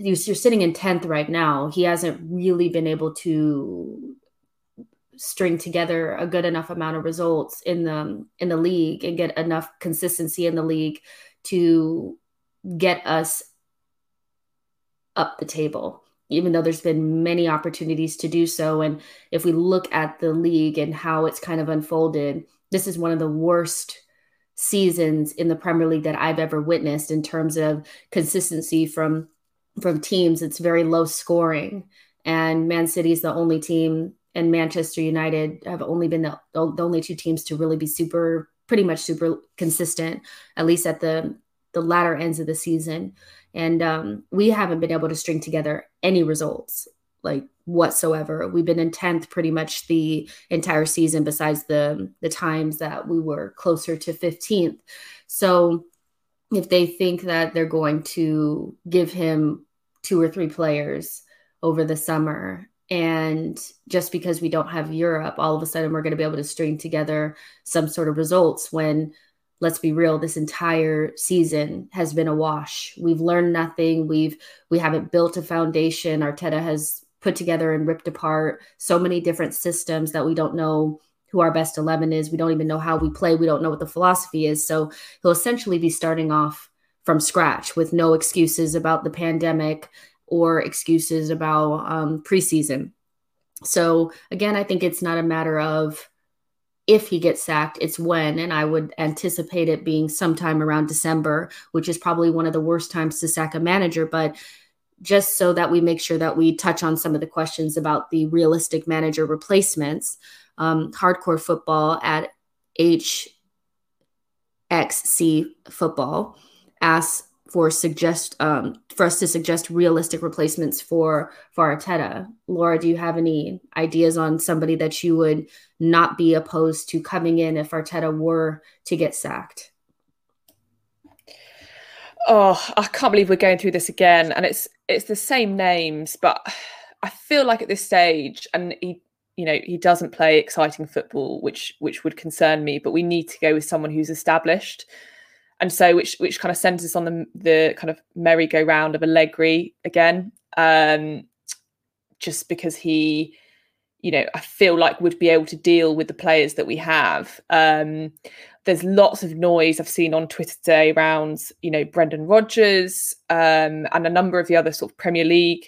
you're sitting in 10th right now. He hasn't really been able to string together a good enough amount of results in the in the league and get enough consistency in the league to get us up the table even though there's been many opportunities to do so and if we look at the league and how it's kind of unfolded this is one of the worst seasons in the Premier League that I've ever witnessed in terms of consistency from from teams, it's very low scoring. And Man City is the only team, and Manchester United have only been the, the only two teams to really be super, pretty much super consistent, at least at the the latter ends of the season. And um, we haven't been able to string together any results like whatsoever. We've been in 10th pretty much the entire season, besides the the times that we were closer to 15th. So if they think that they're going to give him two or three players over the summer and just because we don't have Europe, all of a sudden we're going to be able to string together some sort of results when let's be real this entire season has been a wash we've learned nothing we've we haven't built a foundation arteta has put together and ripped apart so many different systems that we don't know who our best 11 is. We don't even know how we play. We don't know what the philosophy is. So he'll essentially be starting off from scratch with no excuses about the pandemic or excuses about um, preseason. So again, I think it's not a matter of if he gets sacked, it's when. And I would anticipate it being sometime around December, which is probably one of the worst times to sack a manager. But just so that we make sure that we touch on some of the questions about the realistic manager replacements, um, hardcore football at HXC Football asks for suggest um, for us to suggest realistic replacements for for Arteta. Laura, do you have any ideas on somebody that you would not be opposed to coming in if Arteta were to get sacked? Oh, I can't believe we're going through this again, and it's it's the same names, but I feel like at this stage, and he, you know, he doesn't play exciting football, which which would concern me. But we need to go with someone who's established and so which which kind of sends us on the the kind of merry-go-round of Allegri again, um, just because he, you know, I feel like would be able to deal with the players that we have. Um, there's lots of noise I've seen on Twitter today around, you know, Brendan Rodgers um, and a number of the other sort of Premier League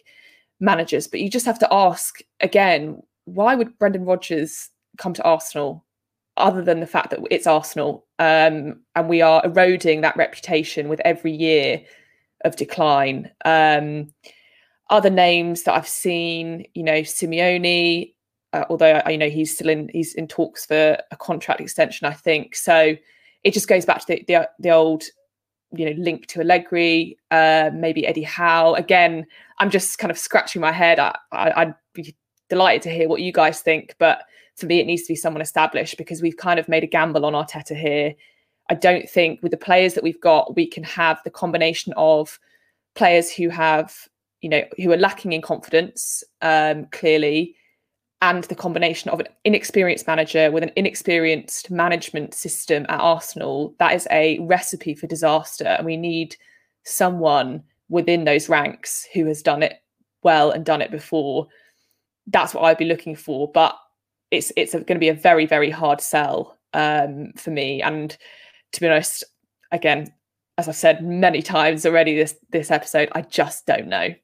managers, but you just have to ask again, why would Brendan Rodgers come to Arsenal? Other than the fact that it's Arsenal um, and we are eroding that reputation with every year of decline. Um, other names that I've seen, you know, Simeone, uh, although I you know he's still in he's in talks for a contract extension, I think. So it just goes back to the the, the old, you know, link to Allegri, uh, maybe Eddie Howe. Again, I'm just kind of scratching my head. I, I, I'd be delighted to hear what you guys think, but for me, it needs to be someone established because we've kind of made a gamble on Arteta here. I don't think with the players that we've got, we can have the combination of players who have, you know, who are lacking in confidence, um, clearly, and the combination of an inexperienced manager with an inexperienced management system at Arsenal. That is a recipe for disaster. And we need someone within those ranks who has done it well and done it before. That's what I'd be looking for. But it's it's going to be a very very hard sell um, for me. And to be honest, again, as I've said many times already this this episode, I just don't know.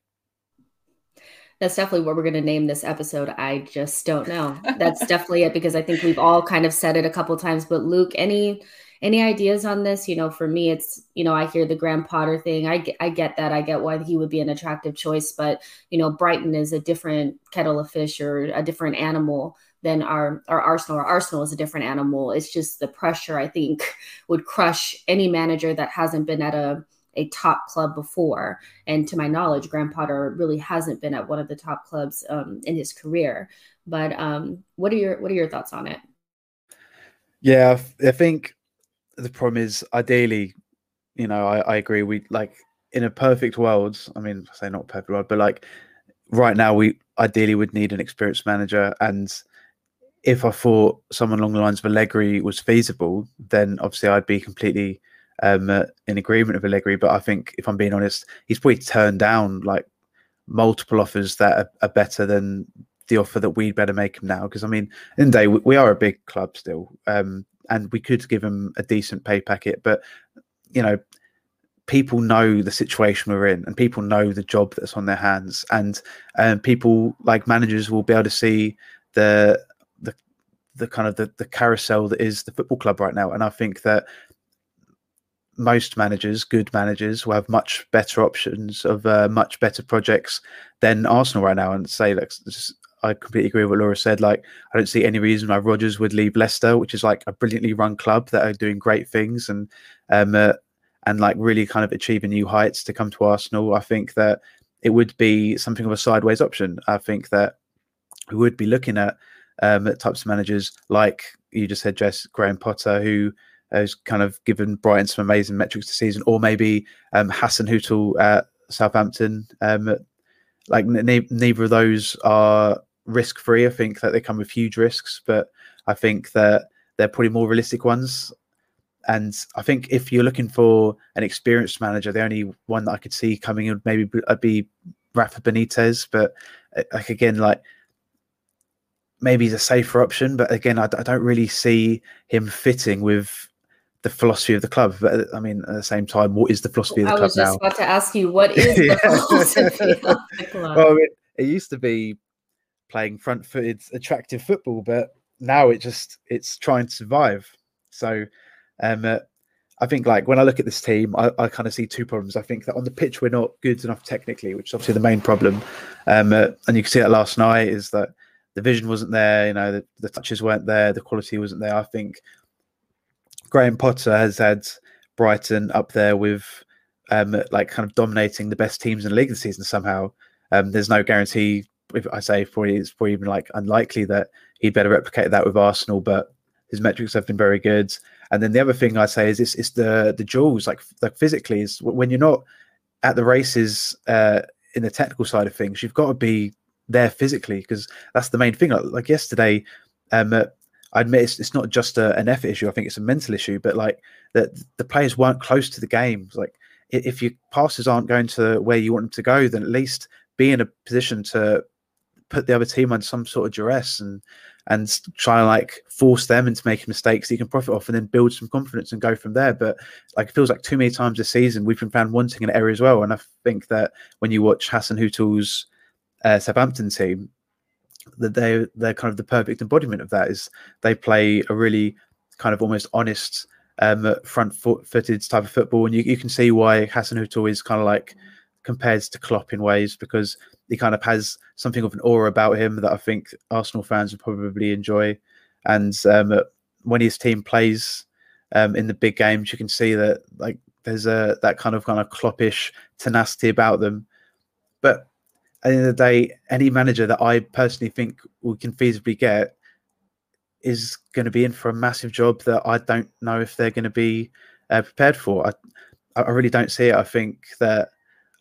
That's definitely what we're going to name this episode. I just don't know. That's definitely it because I think we've all kind of said it a couple times. But Luke, any any ideas on this? You know, for me, it's you know I hear the Graham Potter thing. I get, I get that. I get why he would be an attractive choice, but you know, Brighton is a different kettle of fish or a different animal than our our Arsenal. Our Arsenal is a different animal. It's just the pressure I think would crush any manager that hasn't been at a a top club before. And to my knowledge, Graham Potter really hasn't been at one of the top clubs um, in his career. But um, what are your what are your thoughts on it? Yeah, I think the problem is ideally, you know, I, I agree. We like in a perfect world. I mean, I say not perfect world, but like right now, we ideally would need an experienced manager and if I thought someone along the lines of Allegri was feasible, then obviously I'd be completely um, uh, in agreement with Allegri. But I think, if I'm being honest, he's probably turned down like multiple offers that are, are better than the offer that we'd better make him now. Because I mean, in the day, we, we, are a big club still, um, and we could give him a decent pay packet. But you know, people know the situation we're in, and people know the job that's on their hands, and um, people like managers will be able to see the the kind of the, the carousel that is the football club right now. And I think that most managers, good managers, will have much better options of uh, much better projects than Arsenal right now. And say, like, just, I completely agree with what Laura said. Like, I don't see any reason why Rodgers would leave Leicester, which is like a brilliantly run club that are doing great things and um uh, and like really kind of achieving new heights to come to Arsenal. I think that it would be something of a sideways option. I think that we would be looking at um, types of managers like you just said, Jess Graham Potter, who has kind of given Brighton some amazing metrics this season, or maybe um, Hasenhüttl at Southampton. Um, like n- neither of those are risk free. I think that they come with huge risks, but I think that they're probably more realistic ones. And I think if you're looking for an experienced manager, the only one that I could see coming would maybe be, be Rafa Benitez. But uh, like again, like maybe he's a safer option, but again, I, I, don't really see him fitting with the philosophy of the club. But I mean, at the same time, what is the philosophy of the club now? I was just about to ask you, what is the philosophy of the club? Well, it, it used to be playing front-footed, attractive football, but now it just it's trying to survive. So, um, uh, I think like when I look at this team, I, I kind of see two problems. I think that on the pitch we're not good enough technically, which is obviously the main problem. Um, uh, and you can see that last night is that the vision wasn't there. You know, the, the touches weren't there. The quality wasn't there. I think Graham Potter has had Brighton up there with um, like kind of dominating the best teams in the league this season somehow. Um, there's no guarantee. If I say probably it's probably even like unlikely that he'd better replicate that with Arsenal, but his metrics have been very good. And then the other thing I say is it's, it's the the jewels like like physically is when you're not at the races uh, in the technical side of things, you've got to be there physically because that's the main thing. Like, like yesterday, um, uh, I admit it's, it's not just a, an effort issue. I think it's a mental issue. But like that, the players weren't close to the game. Like if your passes aren't going to where you want them to go, then at least be in a position to put the other team under some sort of duress and and try and like force them into making mistakes that you can profit off and then build some confidence and go from there. But like it feels like too many times this season we've been found wanting an area as well. And I think that when you watch Hassan Hasenhüttl's uh, Southampton team, that they they're kind of the perfect embodiment of that. Is they play a really kind of almost honest um, front foot footed type of football, and you, you can see why Hassan Hasenhüttl is kind of like compared to Klopp in ways because he kind of has something of an aura about him that I think Arsenal fans would probably enjoy. And um, when his team plays um, in the big games, you can see that like there's a that kind of kind of Kloppish tenacity about them. But at the end of the day, any manager that I personally think we can feasibly get is going to be in for a massive job that I don't know if they're going to be uh, prepared for. I, I really don't see it. I think that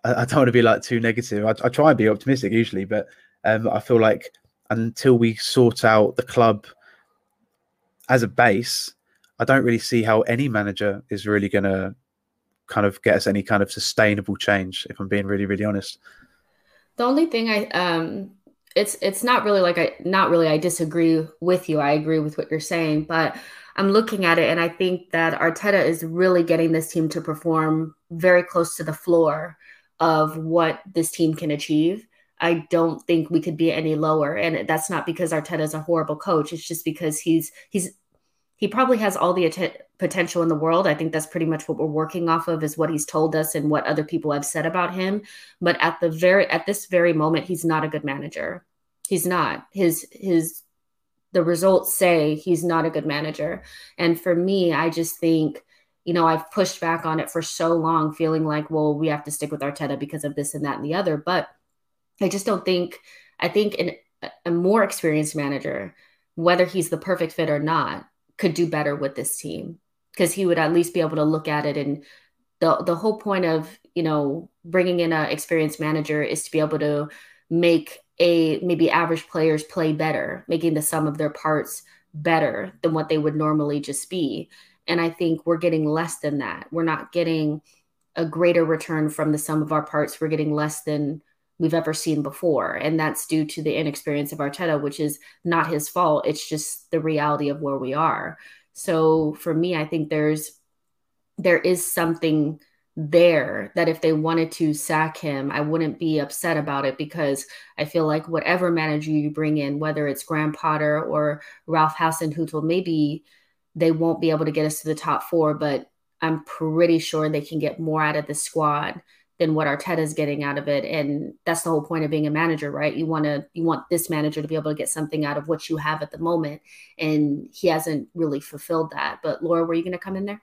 I, I don't want to be like too negative. I, I try and be optimistic usually, but um, I feel like until we sort out the club as a base, I don't really see how any manager is really going to kind of get us any kind of sustainable change. If I'm being really, really honest. The only thing I um it's it's not really like I not really I disagree with you. I agree with what you're saying, but I'm looking at it and I think that Arteta is really getting this team to perform very close to the floor of what this team can achieve. I don't think we could be any lower. And that's not because Arteta is a horrible coach. It's just because he's he's he probably has all the att- potential in the world. I think that's pretty much what we're working off of is what he's told us and what other people have said about him. But at the very at this very moment, he's not a good manager. He's not. His his the results say he's not a good manager. And for me, I just think you know, I've pushed back on it for so long, feeling like, well, we have to stick with Arteta because of this and that and the other. But I just don't think, I think an, a more experienced manager, whether he's the perfect fit or not, could do better with this team because he would at least be able to look at it. And the, the whole point of, you know, bringing in an experienced manager is to be able to make a maybe average players play better, making the sum of their parts better than what they would normally just be. And I think we're getting less than that. We're not getting a greater return from the sum of our parts. We're getting less than we've ever seen before. And that's due to the inexperience of Arteta, which is not his fault. It's just the reality of where we are. So for me, I think there's there is something there that if they wanted to sack him, I wouldn't be upset about it because I feel like whatever manager you bring in, whether it's Graham Potter or Ralph Hasenhüttl, maybe they won't be able to get us to the top four, but I'm pretty sure they can get more out of the squad than what Arteta is getting out of it. And that's the whole point of being a manager, right? You want to you want this manager to be able to get something out of what you have at the moment. And he hasn't really fulfilled that. But Laura, were you gonna come in there?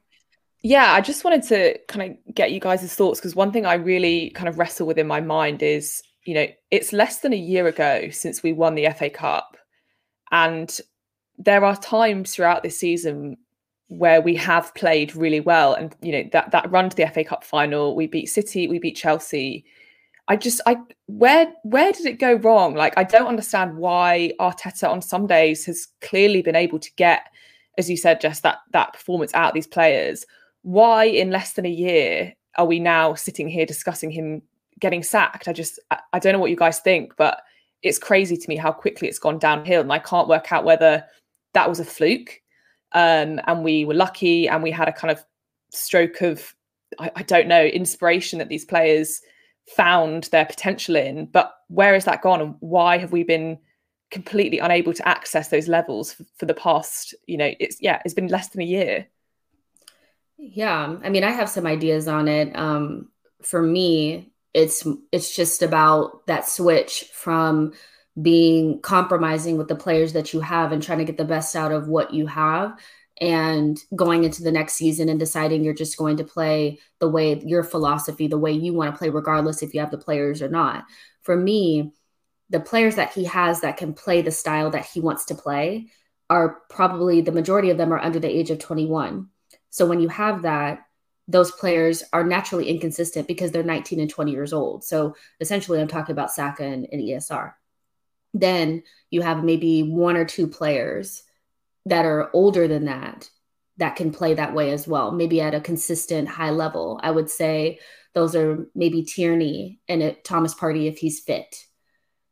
Yeah, I just wanted to kind of get you guys' thoughts because one thing I really kind of wrestle with in my mind is, you know, it's less than a year ago since we won the FA Cup. And there are times throughout this season where we have played really well. And you know that that run to the FA Cup final we beat City we beat Chelsea. I just I where where did it go wrong? Like I don't understand why Arteta on some days has clearly been able to get as you said just that that performance out of these players. Why in less than a year are we now sitting here discussing him getting sacked? I just I, I don't know what you guys think but it's crazy to me how quickly it's gone downhill and I can't work out whether that was a fluke. Um, and we were lucky and we had a kind of stroke of, I, I don't know, inspiration that these players found their potential in. But where has that gone and why have we been completely unable to access those levels for, for the past, you know, it's, yeah, it's been less than a year. Yeah. I mean, I have some ideas on it. Um, for me, it's it's just about that switch from being compromising with the players that you have and trying to get the best out of what you have and going into the next season and deciding you're just going to play the way your philosophy, the way you want to play, regardless if you have the players or not. For me, the players that he has that can play the style that he wants to play are probably the majority of them are under the age of 21. So when you have that, those players are naturally inconsistent because they're 19 and 20 years old. So essentially, I'm talking about Saka and, and ESR. Then you have maybe one or two players that are older than that that can play that way as well, maybe at a consistent high level. I would say those are maybe Tierney and it, Thomas Partey if he's fit.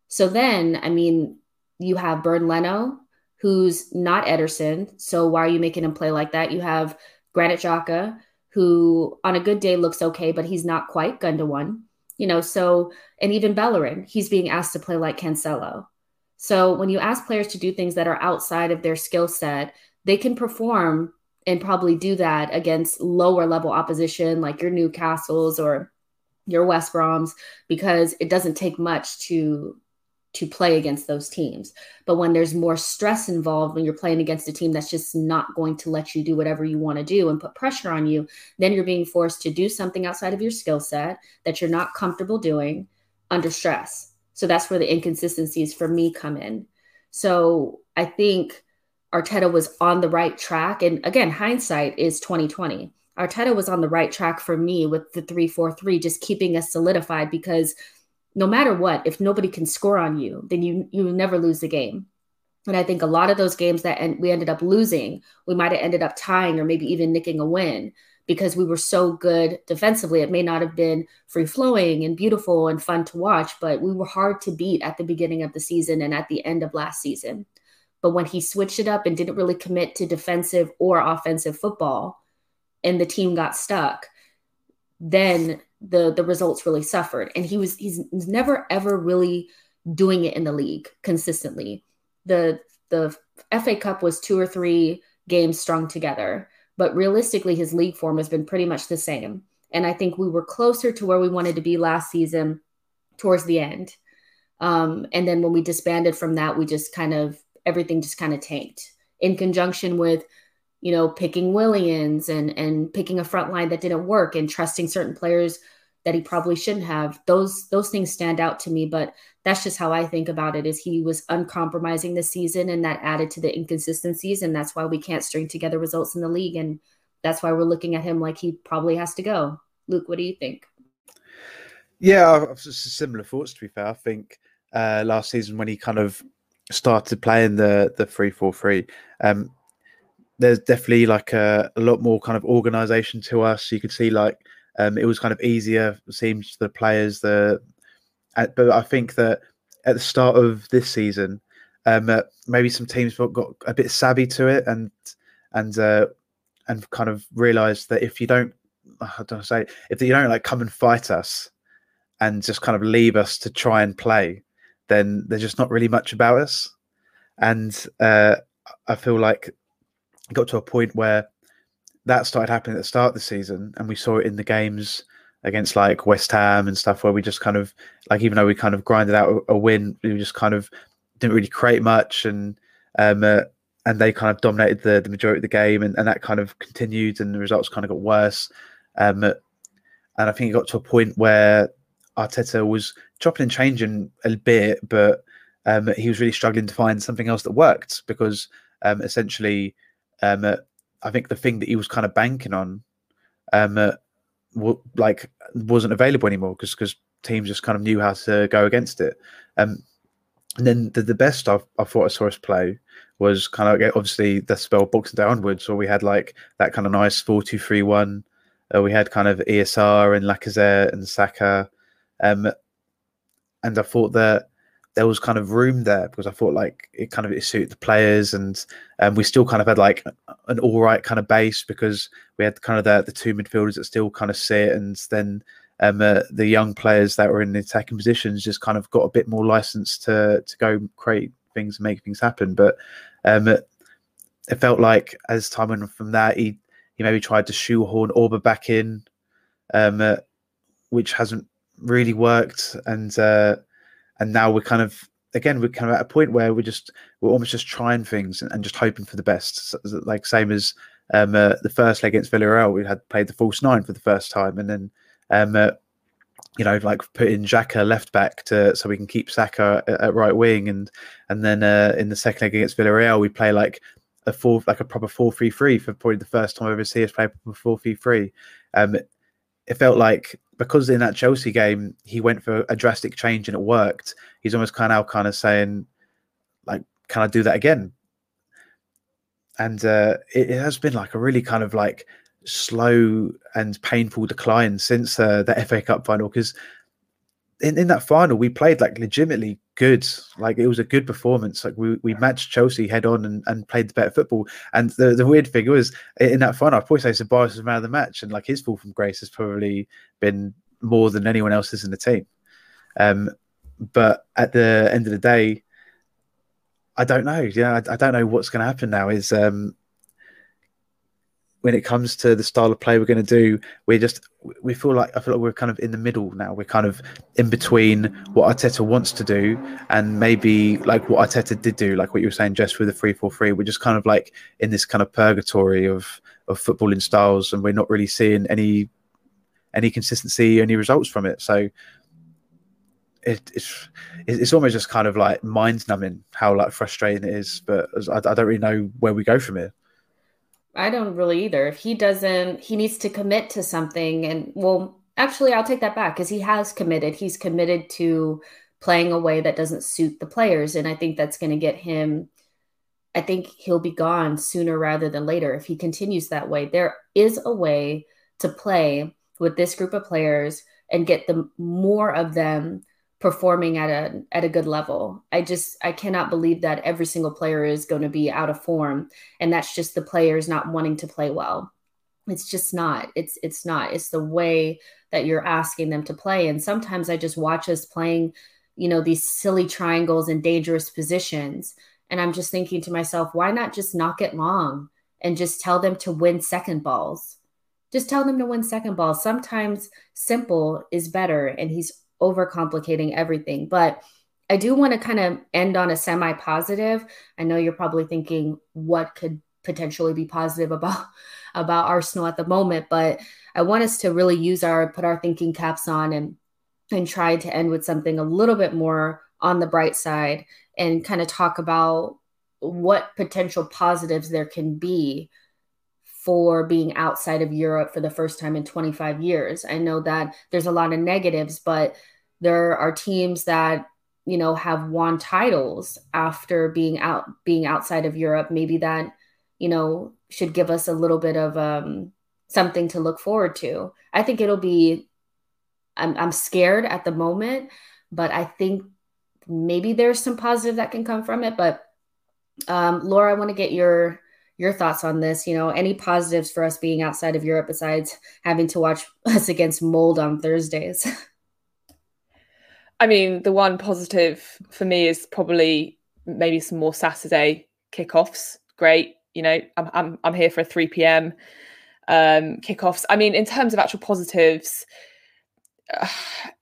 So then, I mean, you have Bernd Leno, who's not Ederson. So why are you making him play like that? You have Granit Xhaka, who on a good day looks okay, but he's not quite Gundogan. You know, so and even Bellerin, he's being asked to play like Cancelo. So when you ask players to do things that are outside of their skill set, they can perform and probably do that against lower level opposition like your Newcastles or your West Broms because it doesn't take much to to play against those teams. But when there's more stress involved when you're playing against a team that's just not going to let you do whatever you want to do and put pressure on you, then you're being forced to do something outside of your skill set that you're not comfortable doing under stress. So that's where the inconsistencies for me come in. So I think Arteta was on the right track. And again, hindsight is 2020. Arteta was on the right track for me with the 3-4-3, just keeping us solidified because no matter what, if nobody can score on you, then you you never lose the game. And I think a lot of those games that en- we ended up losing, we might have ended up tying or maybe even nicking a win because we were so good defensively. It may not have been free flowing and beautiful and fun to watch, but we were hard to beat at the beginning of the season and at the end of last season. But when he switched it up and didn't really commit to defensive or offensive football, and the team got stuck, then the the results really suffered. And he was he's, never ever really doing it in the league consistently. The the FA Cup was two or three games strung together but realistically, his league form has been pretty much the same. And I think we were closer to where we wanted to be last season towards the end. Um, and then when we disbanded from that, we just kind of everything just kind of tanked in conjunction with you know picking Williams and and picking a front line that didn't work and trusting certain players that he probably shouldn't have. Those those things stand out to me, but that's just how I think about it is he was uncompromising this season and that added to the inconsistencies and that's why we can't string together results in the league and that's why we're looking at him like he probably has to go. Luke, what do you think? Yeah, similar thoughts to be fair. I think uh, last season when he kind of started playing the the three four three, um, there's definitely like a, a lot more kind of organization to us. You could see like um, it was kind of easier, seems to the players. The uh, but I think that at the start of this season, um, uh, maybe some teams got a bit savvy to it and and uh, and kind of realised that if you don't, I don't say if you don't like come and fight us and just kind of leave us to try and play, then there's just not really much about us. And uh, I feel like got to a point where that started happening at the start of the season, and we saw it in the games against like West Ham and stuff, where we just kind of like even though we kind of grinded out a, win, we just kind of didn't really create much, and um, uh, and they kind of dominated the, the majority of the game, and, and that kind of continued, and the results kind of got worse. Um, and I think it got to a point where Arteta was chopping and changing a bit, but um, he was really struggling to find something else that worked because um, essentially um, I think the thing that he was kind of banking on, um, uh, w- like wasn't available anymore because because teams just kind of knew how to go against it. Um, and then the, the best I, I thought I saw us play was kind of obviously the spell Boxing Day onwards, so we had like that kind of nice four two three one. Uh, we had kind of ESR and Lacazette and Saka, um, and I thought that there was kind of room there because I thought like it kind of it suited the players and um, we still kind of had like an all right kind of base because we had kind of the, the two midfielders that still kind of sit and then um, uh, the young players that were in the attacking positions just kind of got a bit more license to to go create things and make things happen. But um, it felt like as time went from that, he he maybe tried to shoehorn Auba back in, um, uh, which hasn't really worked and. Uh, and now we're kind of again, we're kind of at a point where we're just we're almost just trying things and, and just hoping for the best. So, like same as um, uh, the first leg against Villarreal, we had played the false nine for the first time, and then um, uh, you know, like put in Xhaka left back to so we can keep Saka at, at right wing, and and then uh, in the second leg against Villarreal, we play like a four like a proper four three three for probably the first time I ever see us play a four three three. Um, it felt like because in that Chelsea game he went for a drastic change and it worked. He's almost kind of kind of saying, like, can I do that again? And uh, it, it has been like a really kind of like slow and painful decline since uh, the FA Cup final because in, in that final we played like legitimately good. Like it was a good performance. Like we, we matched Chelsea head on and, and played the better football. And the, the weird thing was in that final I'd probably say Ceballos was man of the match and like his fall from grace has probably been more than anyone else's in the team. Um but at the end of the day I don't know. Yeah I, I don't know what's going to happen now. Is um when it comes to the style of play we're going to do, we're just we feel like I feel like we're kind of in the middle now. We're kind of in between what Arteta wants to do and maybe like what Arteta did do, like what you were saying, just with the three four three. We're just kind of like in this kind of purgatory of of footballing styles, and we're not really seeing any any consistency, any results from it. So it, it's it's almost just kind of like mind numbing how like frustrating it is. But I, I don't really know where we go from here. I don't really either. If he doesn't, he needs to commit to something. And well, actually, I'll take that back because he has committed. He's committed to playing a way that doesn't suit the players. And I think that's going to get him, I think he'll be gone sooner rather than later if he continues that way. There is a way to play with this group of players and get the more of them performing at a at a good level. I just I cannot believe that every single player is going to be out of form and that's just the players not wanting to play well. It's just not. It's it's not. It's the way that you're asking them to play and sometimes I just watch us playing, you know, these silly triangles and dangerous positions and I'm just thinking to myself, why not just knock it long and just tell them to win second balls? Just tell them to win second balls. Sometimes simple is better and he's overcomplicating everything. But I do want to kind of end on a semi positive. I know you're probably thinking what could potentially be positive about about Arsenal at the moment, but I want us to really use our put our thinking caps on and and try to end with something a little bit more on the bright side and kind of talk about what potential positives there can be for being outside of Europe for the first time in 25 years. I know that there's a lot of negatives, but there are teams that you know have won titles after being out being outside of Europe. Maybe that you know should give us a little bit of um, something to look forward to. I think it'll be. I'm I'm scared at the moment, but I think maybe there's some positive that can come from it. But um, Laura, I want to get your your thoughts on this. You know, any positives for us being outside of Europe besides having to watch us against Molde on Thursdays? I mean, the one positive for me is probably maybe some more Saturday kickoffs. Great, you know, I'm I'm I'm here for a three p.m. Um, kickoffs. I mean, in terms of actual positives,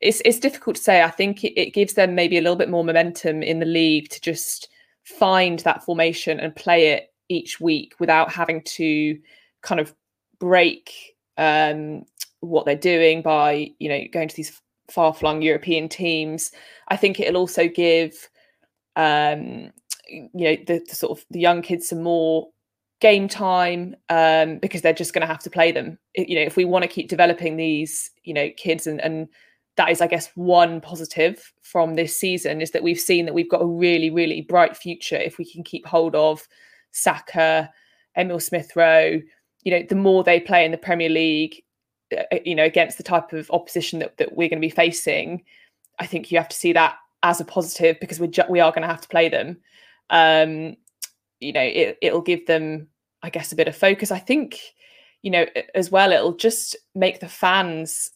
it's it's difficult to say. I think it, it gives them maybe a little bit more momentum in the league to just find that formation and play it each week without having to kind of break um, what they're doing by you know going to these far flung European teams. I think it'll also give um, you know the, the, sort of the young kids some more game time um, because they're just going to have to play them. You know, if we want to keep developing these, you know, kids and and that is, I guess, one positive from this season is that we've seen that we've got a really, really bright future if we can keep hold of Saka, Emil Smith Rowe. You know, the more they play in the Premier League, you know against the type of opposition that, that we're going to be facing i think you have to see that as a positive because we're ju- we are going to have to play them. Um you know it, it'll give them i guess a bit of focus. I think you know as well it'll just make the fans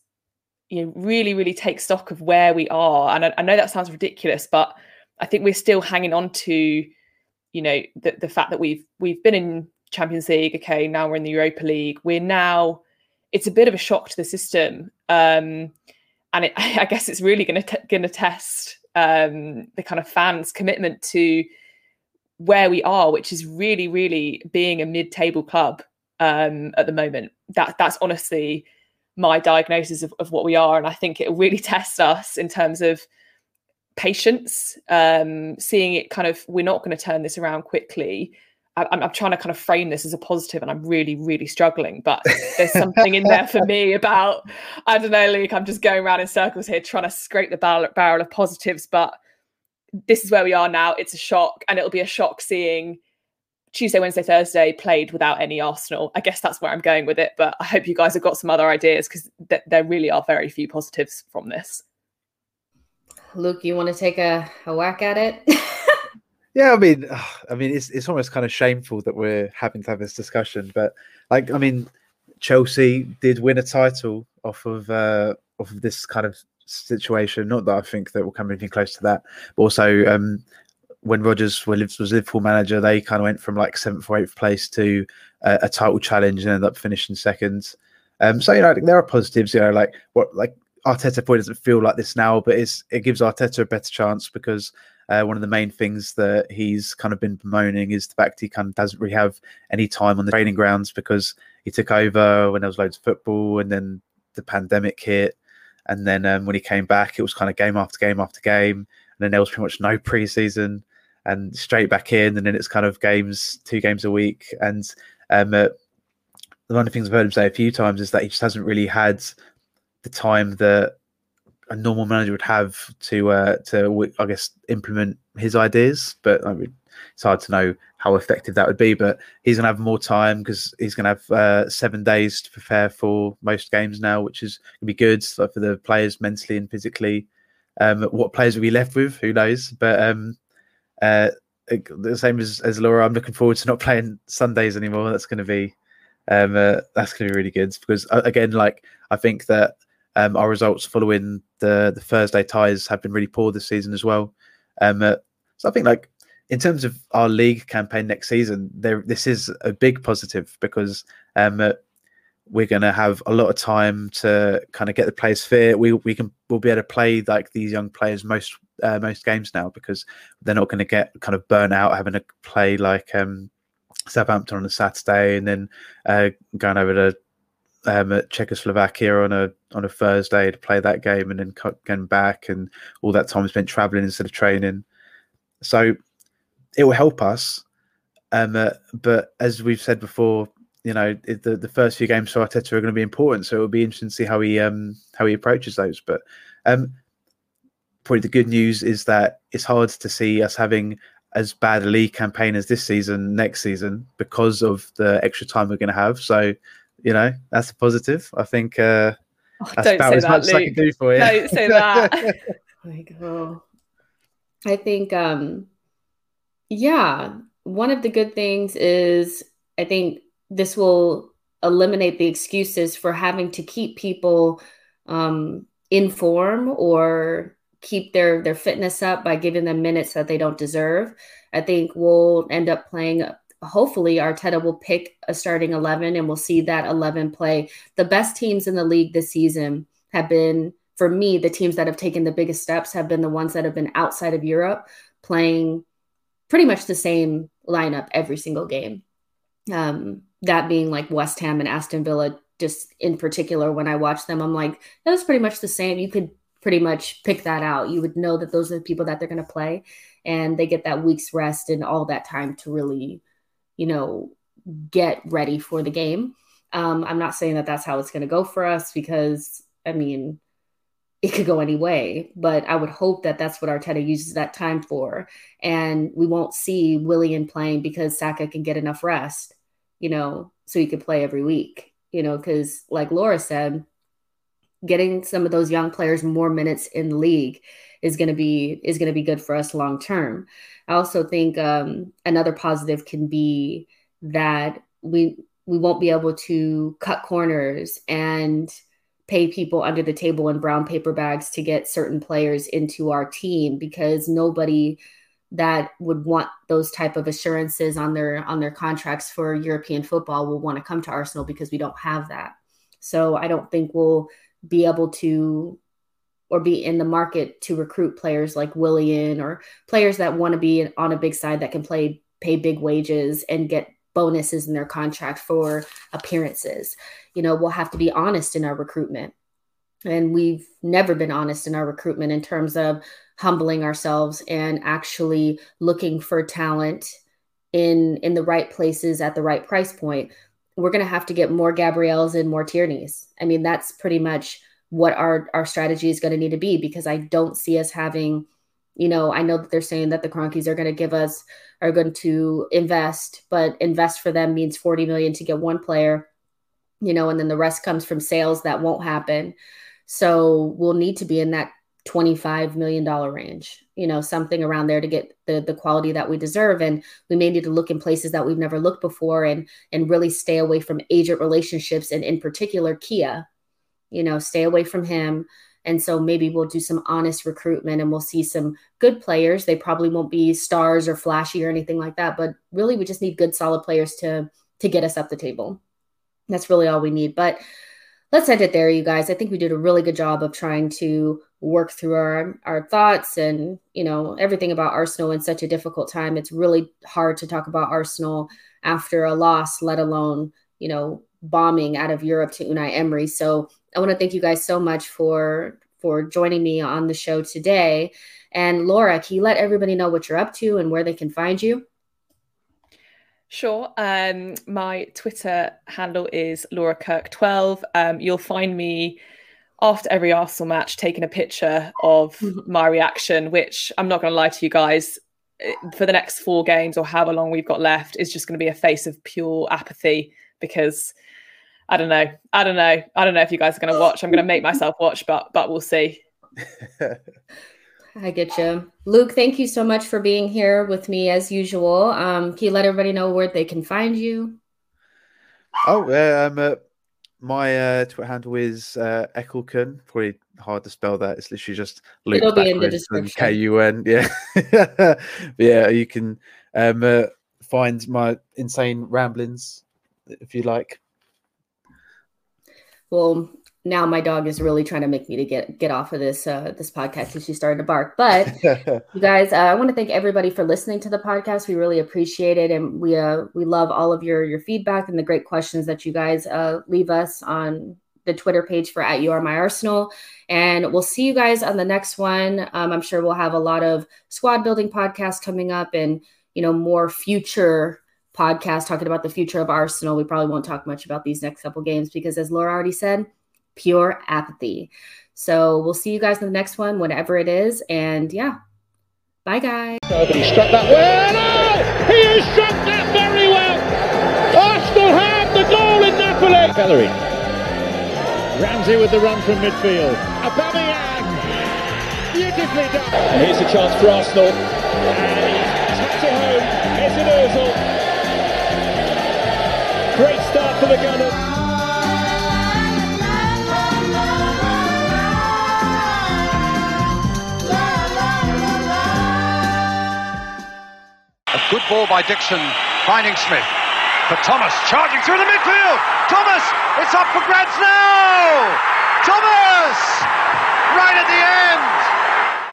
you know really really take stock of where we are. And I, I know that sounds ridiculous but i think we're still hanging on to you know the, the fact that we've we've been in champions league okay now we're in the europa league. We're now it's a bit of a shock to the system. Um, and it, I guess it's really going to going to test um, the kind of fans' commitment to where we are, which is really, really being a mid-table club um, at the moment. That that's honestly my diagnosis of, of what we are, and I think it really tests us in terms of patience, um, seeing it kind of we're not going to turn this around quickly. I, I'm, I'm trying to kind of frame this as a positive, and I'm really, really struggling. But there's something in there for me about I don't know, Luke. I'm just going around in circles here, trying to scrape the barrel, barrel of positives. But this is where we are now. It's a shock, and it'll be a shock seeing Tuesday, Wednesday, Thursday played without any Arsenal. I guess that's where I'm going with it. But I hope you guys have got some other ideas because th- there really are very few positives from this. Luke, you want to take a, a whack at it? yeah, I mean, I mean, it's it's almost kind of shameful that we're having to have this discussion, but like, I mean, Chelsea did win a title off of uh, off of this kind of situation. Not that I think that will come anything close to that, but also um, when Rodgers was Liverpool manager, they kind of went from like seventh or eighth place to uh, a title challenge and ended up finishing second. Um, so you know there are positives. You know, like what like Arteta probably doesn't feel like this now, but it's it gives Arteta a better chance because uh, one of the main things that he's kind of been bemoaning is the fact he kind of doesn't really have any time on the training grounds because he took over when there was loads of football and then the pandemic hit. And then um, when he came back, it was kind of game after game after game. And then there was pretty much no preseason and straight back in. And then it's kind of games, two games a week. And um, uh, one of the things I've heard him say a few times is that he just hasn't really had the time that a normal manager would have to uh, to I guess implement his ideas. But I mean, it's hard to know how effective that would be. But he's to have more time because he's to have uh, seven days to prepare for most games now, which is to be good for the players mentally and physically. Um, what players will be left with? Who knows? But um, uh, the same as, as Laura, I'm looking forward to not playing Sundays anymore. That's to be um, uh, that's to be really good because uh, again, like I think that um, our results following the the Thursday ties have been really poor this season as well. Um, uh, so I think like in terms of our league campaign next season, there this is a big positive because um, uh, we're going to have a lot of time to kind of get the players fit. We we can we'll be able to play like these young players most uh, most games now because they're not going to get kind of burnt out having to play like um, Southampton on a Saturday and then uh, going over to um, Czechoslovakia on a on a Thursday to play that game and then going back and all that time spent traveling instead of training. So it will help us. Um, uh, but as we've said before, you know, it, the the first few games for Arteta are going to be important. So it will be interesting to see how he um how he approaches those. But um, probably the good news is that it's hard to see us having as bad a league campaign as this season next season because of the extra time we're going to have. So you know, that's a positive. I think uh, oh, that's about as that, much Luke. as I can do for you. Don't say that. like, oh. I think, um, yeah, one of the good things is I think this will eliminate the excuses for having to keep people um, in form or keep their their fitness up by giving them minutes that they don't deserve. I think we'll end up playing hopefully Arteta will pick a starting 11 and we'll see that 11 play. The best teams in the league this season have been, for me, the teams that have taken the biggest steps have been the ones that have been outside of Europe playing pretty much the same lineup every single game. Um, that being like West Ham and Aston Villa, just in particular, when I watch them, I'm like, that was pretty much the same. You could pretty much pick that out. You would know that those are the people that they're going to play, and they get that week's rest and all that time to really you know, get ready for the game. Um, I'm not saying that that's how it's going to go for us because, I mean, it could go any way, but I would hope that that's what Arteta uses that time for. And we won't see Willian playing because Saka can get enough rest, you know, so he could play every week, you know, because like Laura said, getting some of those young players more minutes in the league is going to be is going to be good for us long term. I also think um, another positive can be that we we won't be able to cut corners and pay people under the table in brown paper bags to get certain players into our team because nobody that would want those type of assurances on their on their contracts for European football will want to come to Arsenal because we don't have that. So I don't think we'll be able to or be in the market to recruit players like Willian or players that want to be on a big side that can play pay big wages and get bonuses in their contract for appearances. You know, we'll have to be honest in our recruitment. And we've never been honest in our recruitment in terms of humbling ourselves and actually looking for talent in in the right places at the right price point. We're going to have to get more Gabriels and more Tierneys. I mean, that's pretty much what our our strategy is going to need to be because I don't see us having you know, I know that they're saying that the Kroenkes are going to give us are going to invest, but invest for them means 40 million to get one player, you know, and then the rest comes from sales that won't happen. So we'll need to be in that 25 million dollar range, you know, something around there to get the the quality that we deserve and we may need to look in places that we've never looked before and and really stay away from agent relationships and in particular Kia. You know, stay away from him and so maybe we'll do some honest recruitment and we'll see some good players. They probably won't be stars or flashy or anything like that, but really we just need good solid players to to get us up the table. That's really all we need. But let's end it there, you guys. I think we did a really good job of trying to work through our our thoughts and you know everything about Arsenal in such a difficult time. It's really hard to talk about Arsenal after a loss, let alone you know bombing out of Europe to Unai Emery. So I want to thank you guys so much for for joining me on the show today. And Laura, can you let everybody know what you're up to and where they can find you? Sure. Um, my Twitter handle is Laura Kirk 12. Um, you'll find me after every Arsenal match taking a picture of my reaction, which I'm not going to lie to you guys, for the next four games or however long we've got left, is just going to be a face of pure apathy because I don't know. I don't know. I don't know if you guys are going to watch. I'm going to make myself watch, but but we'll see. I get you, Luke. Thank you so much for being here with me as usual. Um, can you let everybody know where they can find you? Oh, uh, um, uh, my uh, Twitter handle is uh. Probably hard to spell that. It's literally just Luke It'll be in the description. K U N. Yeah, yeah. You can um, uh, find my insane ramblings if you like well now my dog is really trying to make me to get get off of this uh, this podcast because she started to bark. But you guys, uh, I want to thank everybody for listening to the podcast. We really appreciate it, and we uh, we love all of your your feedback and the great questions that you guys uh, leave us on the Twitter page for at You Are My Arsenal. And we'll see you guys on the next one. Um, I'm sure we'll have a lot of squad building podcasts coming up, and you know more future podcast talking about the future of Arsenal. We probably won't talk much about these next couple games because, as Laura already said, pure apathy. So we'll see you guys in the next one, whatever it is. And yeah, bye, guys. Nobody struck that well. Oh, he has struck that very well. Arsenal have the goal in Napoli. Bellerin. Ramsey with the run from midfield. Aubameyang. Beautifully done. And here's a chance for Arsenal. And he's tapped it home. Mesut Ozil. Great start for the Gunners. Good ball by Dixon, finding Smith. For Thomas, charging through the midfield. Thomas, it's up for grabs now. Thomas, right at the end.